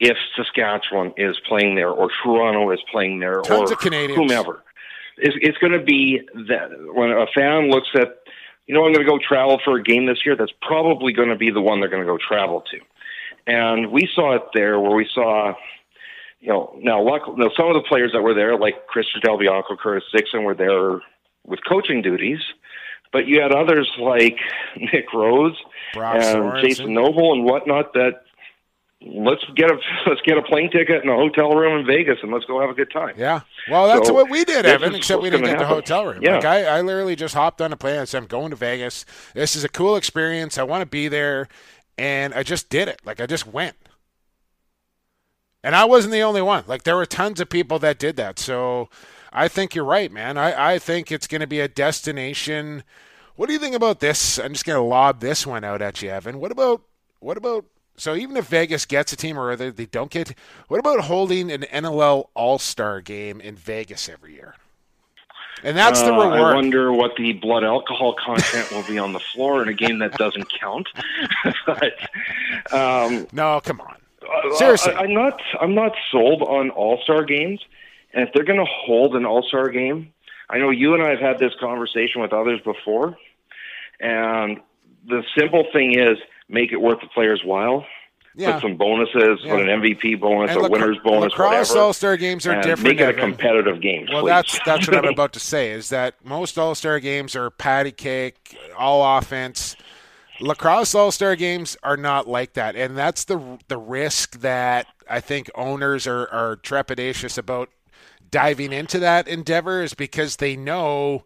Speaker 3: if Saskatchewan is playing there, or Toronto is playing there,
Speaker 2: Tons
Speaker 3: or whomever, it's, it's going to be that when a fan looks at, you know, I'm going to go travel for a game this year. That's probably going to be the one they're going to go travel to, and we saw it there where we saw you know, now, luck, now some of the players that were there, like Christian Del Bianco, Curtis Dixon, were there with coaching duties. But you had others like Nick Rose
Speaker 2: Brock
Speaker 3: and
Speaker 2: Sorensen.
Speaker 3: Jason Noble and whatnot that let's get a let's get a plane ticket and a hotel room in Vegas and let's go have a good time.
Speaker 2: Yeah. Well, that's
Speaker 3: So,
Speaker 2: what we did, Evan, except we didn't get
Speaker 3: gonna
Speaker 2: the hotel room.
Speaker 3: Yeah.
Speaker 2: Like I, I literally just hopped on a plane and said, I'm going to Vegas. This is a cool experience. I want to be there. And I just did it. Like I just went. And I wasn't the only one. Like there were tons of people that did that. So I think you're right, man. I, I think it's going to be a destination. What do you think about this? I'm just going to lob this one out at you, Evan. What about what about so even if Vegas gets a team or whether they don't get, what about holding an NLL All Star game in Vegas every year? And that's the
Speaker 3: Uh, I wonder what the blood alcohol content will be on the floor in a game that doesn't count. but um,
Speaker 2: no, come on.
Speaker 3: Uh,
Speaker 2: Seriously.
Speaker 3: I, I'm not. I'm not sold on All Star games, and if they're going to hold an All Star game, I know you and I have had this conversation with others before, and the simple thing is make it worth the player's while.
Speaker 2: Yeah.
Speaker 3: Put some bonuses,
Speaker 2: Yeah.
Speaker 3: put an MVP bonus,
Speaker 2: And
Speaker 3: a winner's bonus,
Speaker 2: lacrosse
Speaker 3: whatever.
Speaker 2: All-Star games are different,
Speaker 3: Make it a competitive game.
Speaker 2: Well,
Speaker 3: please.
Speaker 2: that's that's what I'm about to say. Is that most All Star games are patty cake, all offense. Lacrosse All Star games are not like that, and that's the the risk that I think owners are are trepidatious about diving into that endeavor is because they know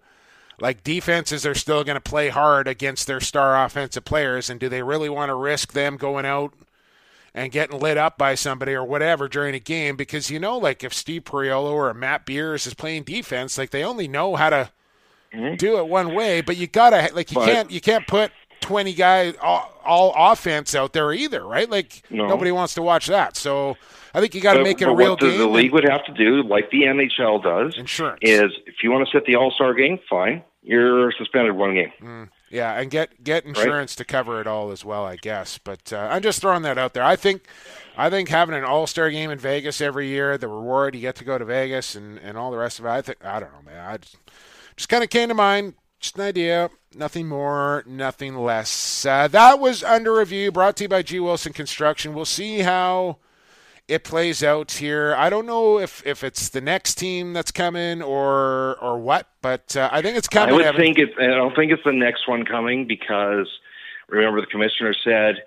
Speaker 2: like defenses are still going to play hard against their star offensive players and do they really want to risk them going out and getting lit up by somebody or whatever during a game? Because you know like if Steve Priolo or Matt Beers is playing defense like they only know how to mm-hmm. do it one way but you got to like you
Speaker 3: But-
Speaker 2: can't you can't put 20 guys all, all offense out there either right? Like
Speaker 3: No.
Speaker 2: nobody wants to watch that. So I think you got to make it a
Speaker 3: but
Speaker 2: real
Speaker 3: what the,
Speaker 2: game
Speaker 3: the league would have to do, like the NHL does,
Speaker 2: Insurance.
Speaker 3: is if you want to set the All Star game, fine. You're suspended one game.
Speaker 2: Yeah, and get get insurance to cover it all as well, I guess. But uh, I'm just throwing that out there. I think I think having an All Star game in Vegas every year, the reward you get to go to Vegas and, and all the rest of it. I think I don't know, man. I just, just kind of came to mind. Just an idea. Nothing more, nothing less. Uh, that was under review. Brought to you by G Wilson Construction. We'll see how it plays out here. I don't know if, if it's the next team that's coming or or what, but uh, I think it's coming.
Speaker 3: I would
Speaker 2: Evan.
Speaker 3: think it. I don't think it's the next one coming because remember the commissioner said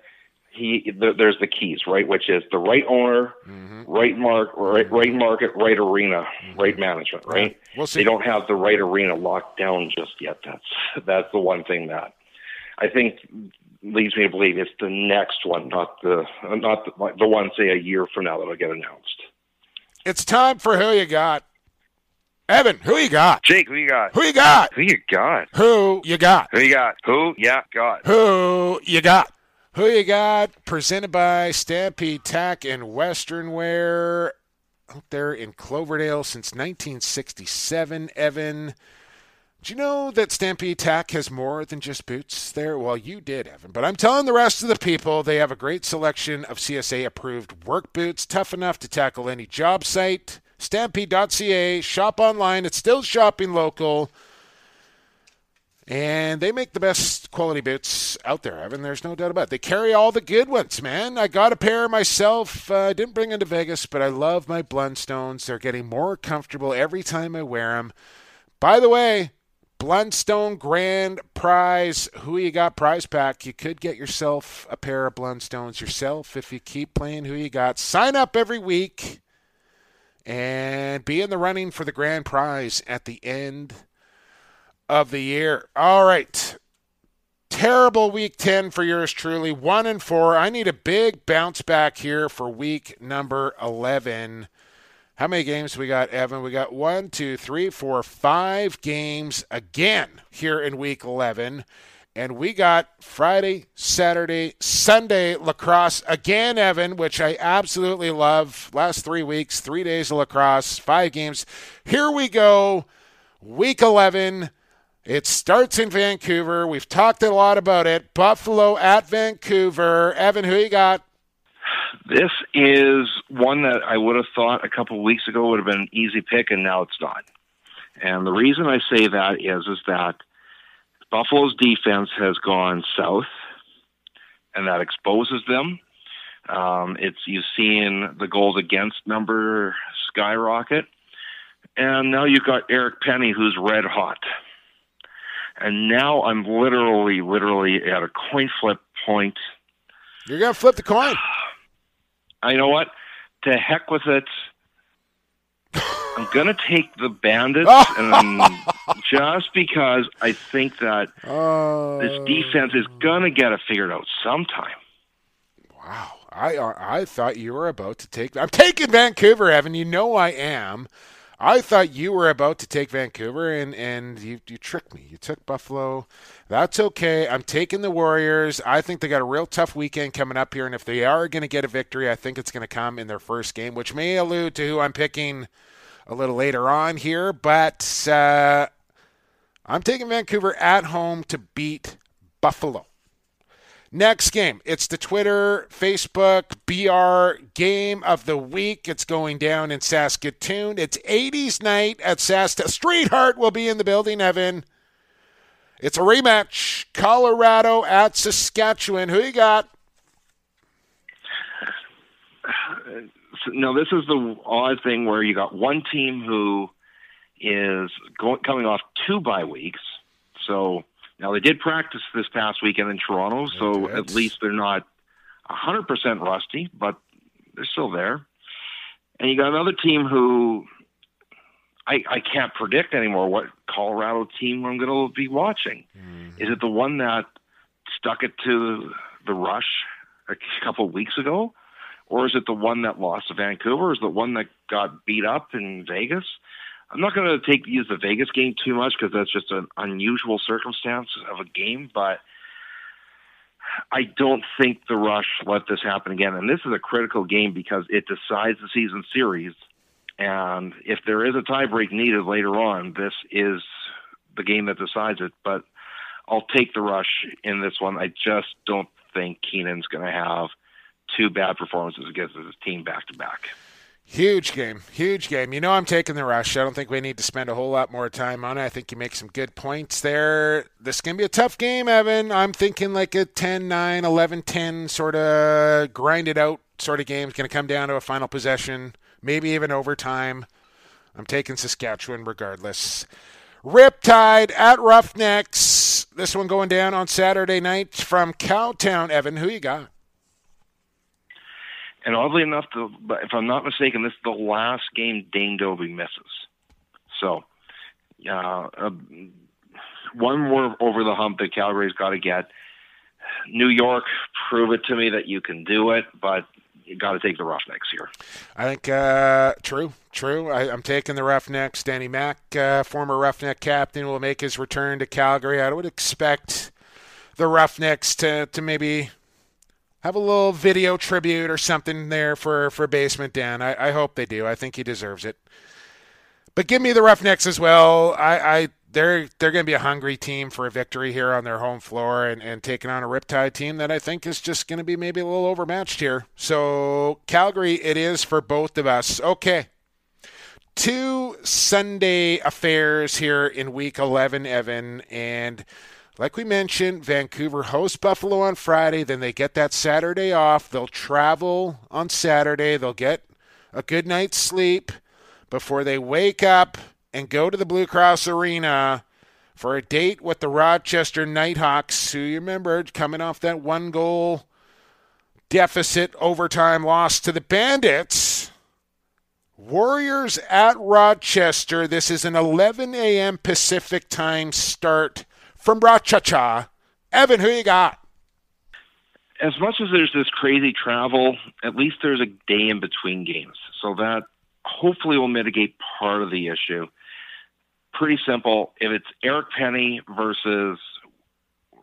Speaker 3: he th- there's the keys right, which is the right owner,
Speaker 2: Mm-hmm.
Speaker 3: right mark, right, right market, right arena, right management. Right.
Speaker 2: We'll see.
Speaker 3: They don't have the right arena locked down just yet. That's that's the one thing that I think leads me to believe it's the next one, not the not the, the one say a year from now that'll get announced.
Speaker 2: It's time for who you got. Evan, who you got?
Speaker 16: Jake, who you got?
Speaker 2: Who you got?
Speaker 16: Who you got?
Speaker 2: Who you got?
Speaker 16: Who you got? Who ya got?
Speaker 2: Who you got? Who you got? Presented by Stampede Tack and Western Wear out there in Cloverdale since 1967. Evan, do you know that Stampede Tack has more than just boots there? Well, you did, Evan. But I'm telling the rest of the people they have a great selection of CSA approved work boots, tough enough to tackle any job site. Stampede.ca, shop online. It's still shopping local. And they make the best quality boots out there, Evan. There's no doubt about it. They carry all the good ones, man. I got a pair myself. I uh, didn't bring them to Vegas, but I love my Blundstones. They're getting more comfortable every time I wear them. By the way, Blundstone Grand Prize. Who you got prize pack? You could get yourself a pair of Blundstones yourself if you keep playing who you got. Sign up every week and be in the running for the grand prize at the end of the year. All right. Terrible week 10 for yours truly. 1 and 4. I need a big bounce back here for week number 11. How many games we got, Evan? We got one, two, three, four, five games again here in week 11. And we got Friday, Saturday, Sunday lacrosse again, Evan, which I absolutely love. Last three weeks, three days of lacrosse, five games. Here we go. Week 11. It starts in Vancouver. We've talked a lot about it. Buffalo at Vancouver. Evan, who you got?
Speaker 3: This is one that I would have thought a couple of weeks ago would have been an easy pick, and now it's not. And the reason I say that is is that Buffalo's defense has gone south, and that exposes them. Um, it's you've seen the goals against number skyrocket, and now you've got Eric Penney who's red hot. And now I'm literally, literally at a coin flip point.
Speaker 2: You're to flip the coin.
Speaker 3: I know what? To heck with it. I'm gonna take the Bandits, and just because I think that this oh. defense is gonna get it figured out sometime.
Speaker 2: Wow, I I thought you were about to take. I'm taking Vancouver, Evan. You know I am. I thought you were about to take Vancouver, and and you you tricked me. You took Buffalo. That's okay. I'm taking the Warriors. I think they got a real tough weekend coming up here, and if they are going to get a victory, I think it's going to come in their first game, which may allude to who I'm picking a little later on here. But uh, I'm taking Vancouver at home to beat Buffalo. Next game, it's the Twitter, Facebook, BR game of the week. It's going down in Saskatoon. It's 80s night at Sasta. Streetheart will be in the building, Evan. It's a rematch. Colorado at Saskatchewan. Who you got?
Speaker 3: Now, this is the odd thing where you got one team who is going, coming off two bye weeks. So now they did practice this past weekend in Toronto, so
Speaker 2: Okay.
Speaker 3: at least they're not 100% rusty, but they're still there. And you got another team who I, I can't predict anymore what Colorado team I'm going to be watching. Mm-hmm. Is it the one that stuck it to the rush a couple of weeks ago? Or is it the one that lost to Vancouver? Is it the one that got beat up in Vegas? I'm not going to take use the Vegas game too much because that's just an unusual circumstance of a game, but I don't think the Rush let this happen again. And this is a critical game because it decides the season series. And if there is a tiebreak needed later on, this is the game that decides it. But I'll take the Rush in this one. I just don't think Keenan's going to have two bad performances against his team back to back.
Speaker 2: Huge game, huge game. You know I'm taking the rush. I don't think we need to spend a whole lot more time on it. I think you make some good points there. This is going to be a tough game, Evan. I'm thinking like a 10-9, 11-10 sort of grind it out sort of game. It's going to come down to a final possession, maybe even overtime. I'm taking Saskatchewan regardless. Riptide at Roughnecks. This one going down on Saturday night from Cowtown. Evan, who you got?
Speaker 3: And oddly enough, the, if I'm not mistaken, this is the last game Dane Dobbie misses. So, uh, uh, one more over the hump that Calgary's got to get. New York, prove it to me that you can do it, but you got to take the Roughnecks here.
Speaker 2: I think uh, true, true. I, I'm taking the Roughnecks. Danny Mack, uh, former Roughneck captain, will make his return to Calgary. I would expect the Roughnecks to, to maybe have a little video tribute or something there for, for Basement Dan. I, I hope they do. I think he deserves it. But give me the Roughnecks as well. I, I they're they're going to be a hungry team for a victory here on their home floor and, and taking on a Riptide team that I think is just going to be maybe a little overmatched here. So Calgary, it is for both of us. Okay. Two Sunday affairs here in week 11, Evan. And like we mentioned, Vancouver hosts Buffalo on Friday. Then they get that Saturday off. They'll travel on Saturday. They'll get a good night's sleep before they wake up and go to the Blue Cross Arena for a date with the Rochester Knighthawks, who you remember coming off that one goal deficit overtime loss to the Bandits. Warriors at Rochester. This is an 11 a.m. Pacific time start from Rochester. Evan, who you got?
Speaker 3: As much as there's this crazy travel, at least there's a day in between games. So that hopefully will mitigate part of the issue. Pretty simple. If it's Eric Penney versus,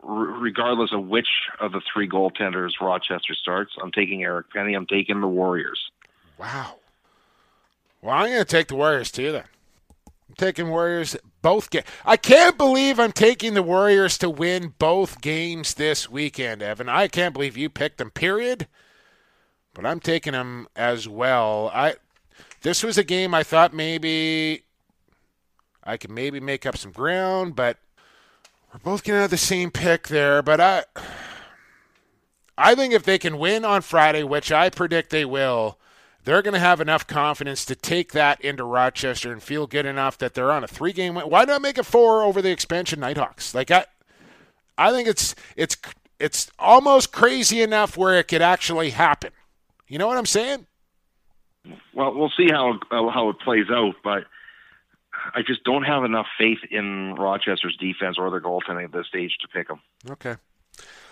Speaker 3: r- regardless of which of the three goaltenders Rochester starts, I'm taking Eric Penney. I'm taking the Warriors.
Speaker 2: Wow. Well, I'm going to take the Warriors too. Then I'm taking Warriors both games. I can't believe I'm taking the Warriors to win both games this weekend, Evan. I can't believe you picked them. Period. But I'm taking them as well. I this was a game I thought maybe I could maybe make up some ground, but we're both going to have the same pick there. But I, I think if they can win on Friday, which I predict they will, they're going to have enough confidence to take that into Rochester and feel good enough that they're on a three-game win. Why not make it four over the expansion Knighthawks? Like I, I think it's it's it's almost crazy enough where it could actually happen. You know what I'm saying?
Speaker 3: Well, we'll see how uh, how it plays out, but I just don't have enough faith in Rochester's defense or their goaltending at this stage to pick them.
Speaker 2: Okay.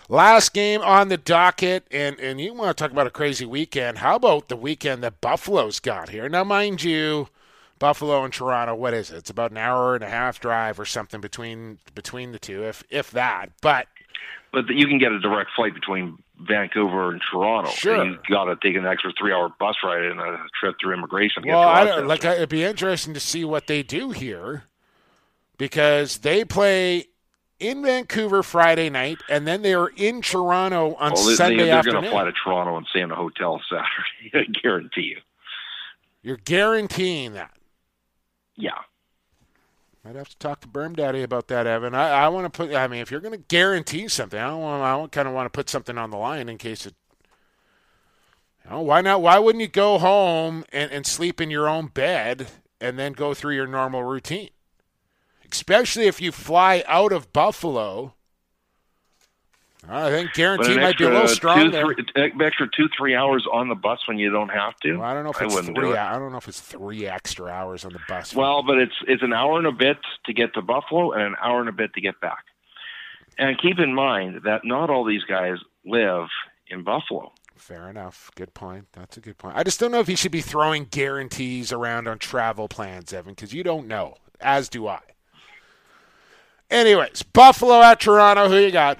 Speaker 2: Last game on the docket, and, and you want to talk about a crazy weekend. How about the weekend that Buffalo's got here? Now, mind you, Buffalo and Toronto, what is it? It's about an hour and a half drive or something between between the two, if if that. But
Speaker 3: but you can get a direct flight between Vancouver and Toronto.
Speaker 2: Sure.
Speaker 3: you got to take an extra three-hour bus ride and a trip through immigration. To
Speaker 2: well,
Speaker 3: get to
Speaker 2: I don't, like it'd be interesting to see what they do here because they play in Vancouver Friday night, and then they are in Toronto on
Speaker 3: well,
Speaker 2: Sunday
Speaker 3: they, are
Speaker 2: afternoon.
Speaker 3: going to fly to Toronto and stay in a hotel Saturday. I guarantee you.
Speaker 2: You're guaranteeing that.
Speaker 3: Yeah.
Speaker 2: I'd have to talk to Berm Daddy about that, Evan. I, I want to put. I mean, if you're going to guarantee something, I don't want. I don't kind of want to put something on the line in case it. You know, why not? Why wouldn't you go home and, and sleep in your own bed and then go through your normal routine? Especially if you fly out of Buffalo. I think guarantee
Speaker 3: an
Speaker 2: might be a little strong
Speaker 3: two,
Speaker 2: there.
Speaker 3: three, extra two, three hours on the bus when you don't have to.
Speaker 2: Well, I don't know if it's
Speaker 3: wouldn't
Speaker 2: three.
Speaker 3: it.
Speaker 2: I don't know if it's three extra hours on the bus.
Speaker 3: Well, but it's it's an hour and a bit to get to Buffalo and an hour and a bit to get back. And keep in mind that not all these guys live in Buffalo.
Speaker 2: Fair enough. Good point. That's a good point. I just don't know if you should be throwing guarantees around on travel plans, Evan, because you don't know. As do I. Anyways, Buffalo at Toronto. Who you got?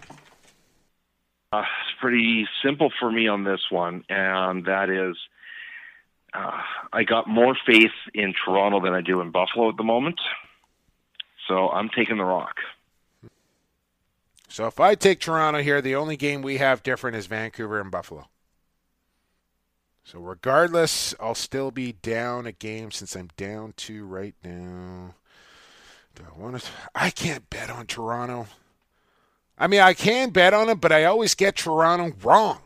Speaker 3: Uh, it's pretty simple for me on this one, and that is uh, I got more faith in Toronto than I do in Buffalo at the moment. So I'm taking the Rock.
Speaker 2: So if I take Toronto here, the only game we have different is Vancouver and Buffalo. So regardless, I'll still be down a game since I'm down two right now. Do I want to? I can't bet on Toronto. I mean, I can bet on them, but I always get Toronto wrong.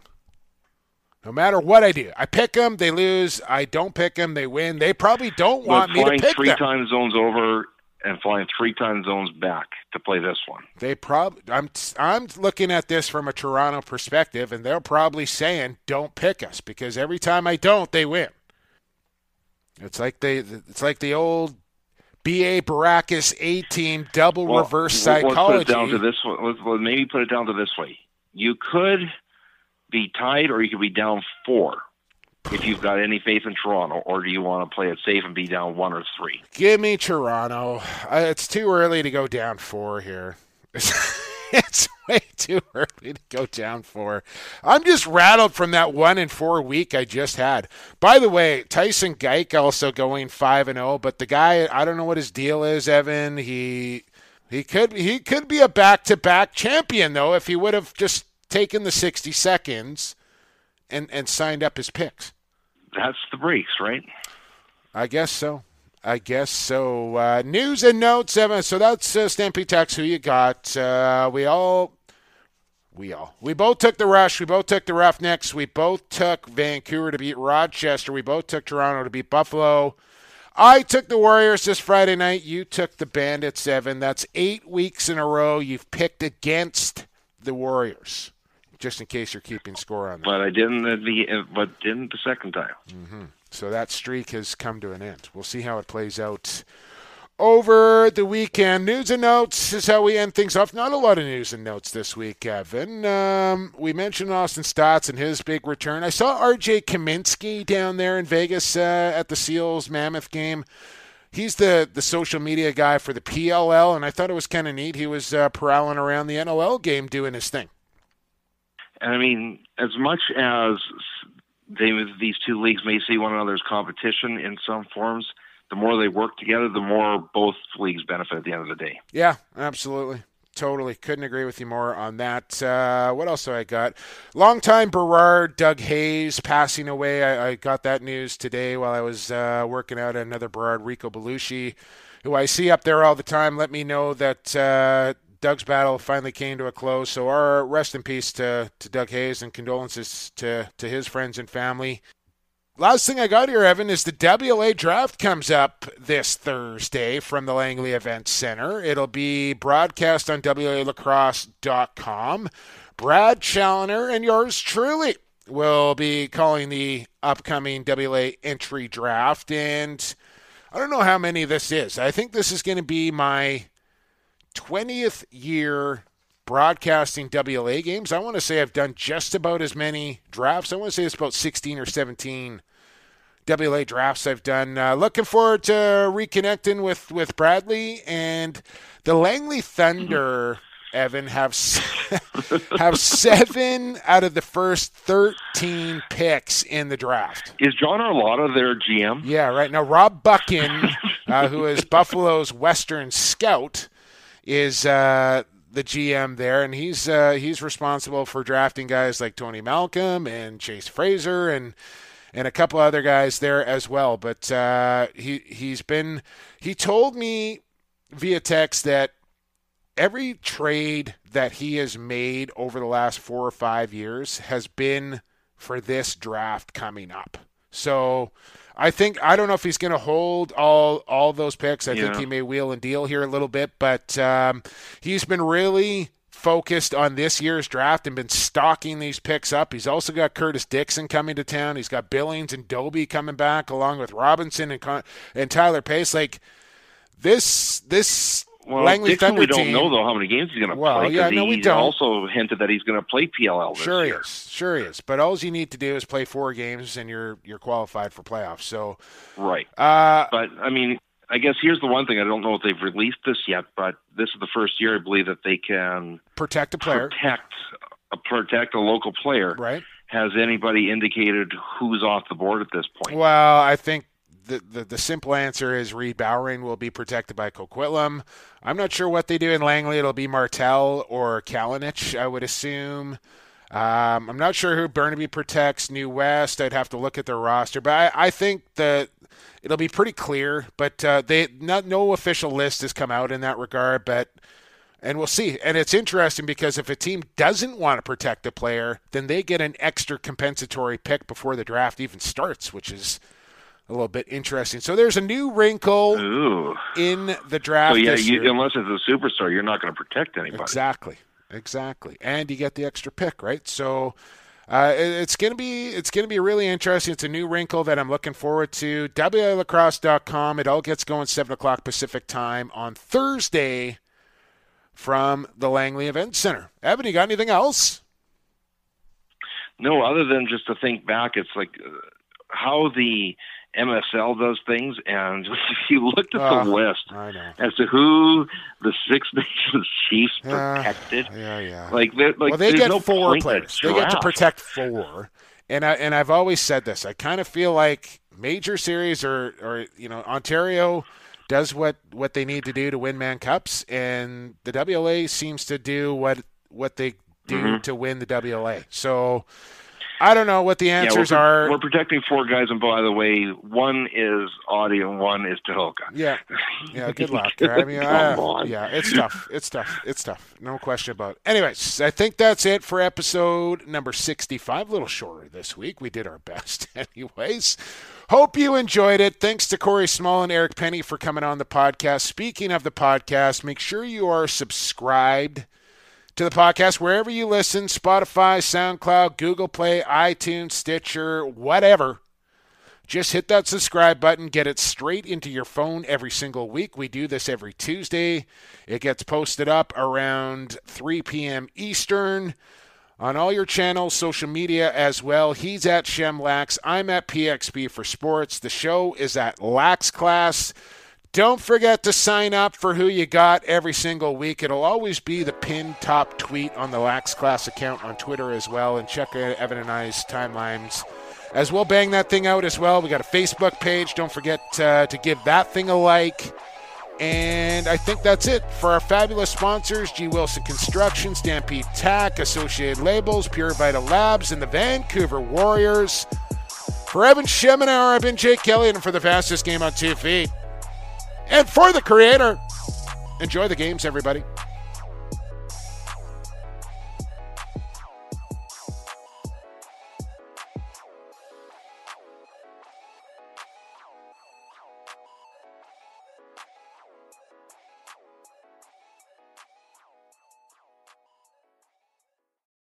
Speaker 2: No matter what I do, I pick them, they lose. I don't pick them, they win. They probably don't want me to
Speaker 3: flying
Speaker 2: pick
Speaker 3: three
Speaker 2: them.
Speaker 3: time zones over and flying three time zones back to play this one.
Speaker 2: They probably I'm I'm looking at this from a Toronto perspective, and they're probably saying, "Don't pick us," because every time I don't, they win. It's like they it's like the old B.A. Baracus A team double
Speaker 3: Well,
Speaker 2: reverse
Speaker 3: let's
Speaker 2: psychology.
Speaker 3: Put it down to this one. Let's, maybe put it down to this way: you could be tied, or you could be down four. If you've got any faith in Toronto, or do you want to play it safe and be down one or three?
Speaker 2: Give me Toronto. Uh, it's too early to go down four here. it's way too early to go down four. I'm just rattled from that one and four week I just had. By the way, Tyson Geik also going five and zero, but the guy I don't know what his deal is. Evan, he he could he could be a back to back champion though if he would have just taken the 60 seconds and and signed up his picks.
Speaker 3: That's the breaks, right?
Speaker 2: I guess so. I guess so. Uh, news and notes, Evan. So that's uh, Stampede Tack. Who you got? Uh, we all, we all, we both took the rush. We both took the Roughnecks. We both took Vancouver to beat Rochester. We both took Toronto to beat Buffalo. I took the Warriors this Friday night. You took the Bandits, Evan. That's eight weeks in a row you've picked against the Warriors. Just in case you're keeping score on that.
Speaker 3: But I didn't. The uh, but didn't the second time.
Speaker 2: Mm-hmm. So that streak has come to an end. We'll see how it plays out over the weekend. News and notes is how we end things off. Not a lot of news and notes this week, Evan. Um, we mentioned Austin Staats and his big return. I saw R.J. Kaminsky down there in Vegas uh, at the Seals Mammoth game. He's the, the social media guy for the PLL, and I thought it was kind of neat. He was uh, prowling around the NLL game doing his thing.
Speaker 3: And I mean, as much as they these two leagues may see one another's competition in some forms, the more they work together, the more both leagues benefit at the end of the day.
Speaker 2: Yeah, absolutely. Totally. Couldn't agree with you more on that. Uh, what else do I got? Longtime Berard, Doug Hayes, passing away. I, I got that news today while I was uh, working out another Berard, Rico Belushi, who I see up there all the time. Let me know that uh, Doug's battle finally came to a close. So our rest in peace to, to Doug Hayes and condolences to, to his friends and family. Last thing I got here, Evan, is the WLA draft comes up this Thursday from the Langley Event Center. It'll be broadcast on WLAlacrosse.com. Brad Challoner and yours truly will be calling the upcoming WA entry draft. And I don't know how many this is. I think this is going to be my 20th year broadcasting WLA games. I want to say I've done just about as many drafts. I want to say it's about 16 or 17 WLA drafts I've done. Uh, looking forward to reconnecting with, with Bradley and the Langley Thunder. Evan have have seven out of the first thirteen picks in the draft.
Speaker 16: Is John Arlotta their GM?
Speaker 2: Yeah, right now Rob Buckin, uh, who is Buffalo's Western Scout, is uh, the GM there, and he's uh, he's responsible for drafting guys like Tony Malcolm and Chase Fraser and and a couple other guys there as well. But uh, he he's been he told me via text that every trade that he has made over the last four or five years has been for this draft coming up. So I think I don't know if he's going to hold all all those picks. I yeah. think he may wheel and deal here a little bit, but um, he's been really focused on this year's draft and been stocking these picks up. He's also got Curtis Dixon coming to town. He's got Billings and Dobbie coming back, along with Robinson and Con- and Tyler Pace. Like this, this
Speaker 16: well, Dixon, we don't
Speaker 2: team,
Speaker 16: know though how many games he's going to
Speaker 2: well,
Speaker 16: play.
Speaker 2: Yeah, no,
Speaker 16: he
Speaker 2: we don't.
Speaker 16: also hinted that he's going to play PLL. This
Speaker 2: sure
Speaker 16: year.
Speaker 2: is, sure is. But all you need to do is play four games, and you're you're qualified for playoffs. So,
Speaker 16: right.
Speaker 2: Uh,
Speaker 16: but I mean, I guess here's the one thing I don't know if they've released this yet, but this is the first year I believe that they can
Speaker 2: protect a player,
Speaker 16: protect a protect a local player.
Speaker 2: Right.
Speaker 16: Has anybody indicated who's off the board at this point?
Speaker 2: Well, I think the, the, the simple answer is Reed Bowering will be protected by Coquitlam. I'm not sure what they do in Langley. It'll be Martell or Kalinic, I would assume. Um, I'm not sure who Burnaby protects. New West, I'd have to look at their roster, but I, I think that it'll be pretty clear. But uh, they not no official list has come out in that regard, but and we'll see. And it's interesting because if a team doesn't want to protect a player, then they get an extra compensatory pick before the draft even starts, which is a little bit interesting. So there's a new wrinkle
Speaker 16: Ooh.
Speaker 2: in the draft.
Speaker 16: So yeah,
Speaker 2: you,
Speaker 16: unless it's a superstar, you're not going to protect anybody.
Speaker 2: Exactly, exactly, and you get the extra pick, right? So. Uh, it's gonna be it's gonna be really interesting. It's a new wrinkle that I'm looking forward to. WLacrosse.com. It all gets going seven o'clock Pacific time on Thursday from the Langley Event Center. Evan, you got anything else?
Speaker 16: No, other than just to think back, it's like uh, how the MSL does things, and if you looked at the list as to who the Six Nations Chiefs protected,
Speaker 2: yeah, yeah.
Speaker 16: like, like
Speaker 2: well, they get
Speaker 16: no
Speaker 2: four players. They get to protect four, and I and I've always said this. I kind of feel like major series or or you know Ontario does what what they need to do to win Mann Cups, and the WLA seems to do what what they do
Speaker 16: Mhm.
Speaker 2: to win the WLA. So. I don't know what the answers
Speaker 16: yeah, we're,
Speaker 2: are.
Speaker 16: We're protecting four guys, and by the way, one is Audi and one is Tahoka.
Speaker 2: Yeah, yeah. Good luck. I mean, uh, yeah, it's tough. It's tough. It's tough. No question about it. Anyways, I think that's it for episode number sixty-five. A little shorter this week. We did our best, anyways. Hope you enjoyed it. Thanks to Corey Small and Eric Penney for coming on the podcast. Speaking of the podcast, make sure you are subscribed to the podcast wherever you listen Spotify, SoundCloud, Google Play, iTunes, Stitcher, whatever. Just hit that subscribe button, get it straight into your phone every single week. We do this every Tuesday. It gets posted up around 3 p.m. Eastern on all your channels, social media as well. He's at Shemlax. I'm at PXP for Sports. The show is at Lax Class. Don't forget to sign up for who you got every single week. It'll always be the pinned top tweet on the Lax Class account on Twitter as well. And check Evan and I's timelines as well. Bang that thing out as well. We got a Facebook page. Don't forget uh, to give that thing a like. And I think that's it for our fabulous sponsors G. Wilson Construction, Stampede Tack, Associated Labels, Pure Vital Labs, and the Vancouver Warriors. For Evan Schemenauer, I've been Jake Kelly, and for the fastest game on two feet. And for the creator, enjoy the games, everybody.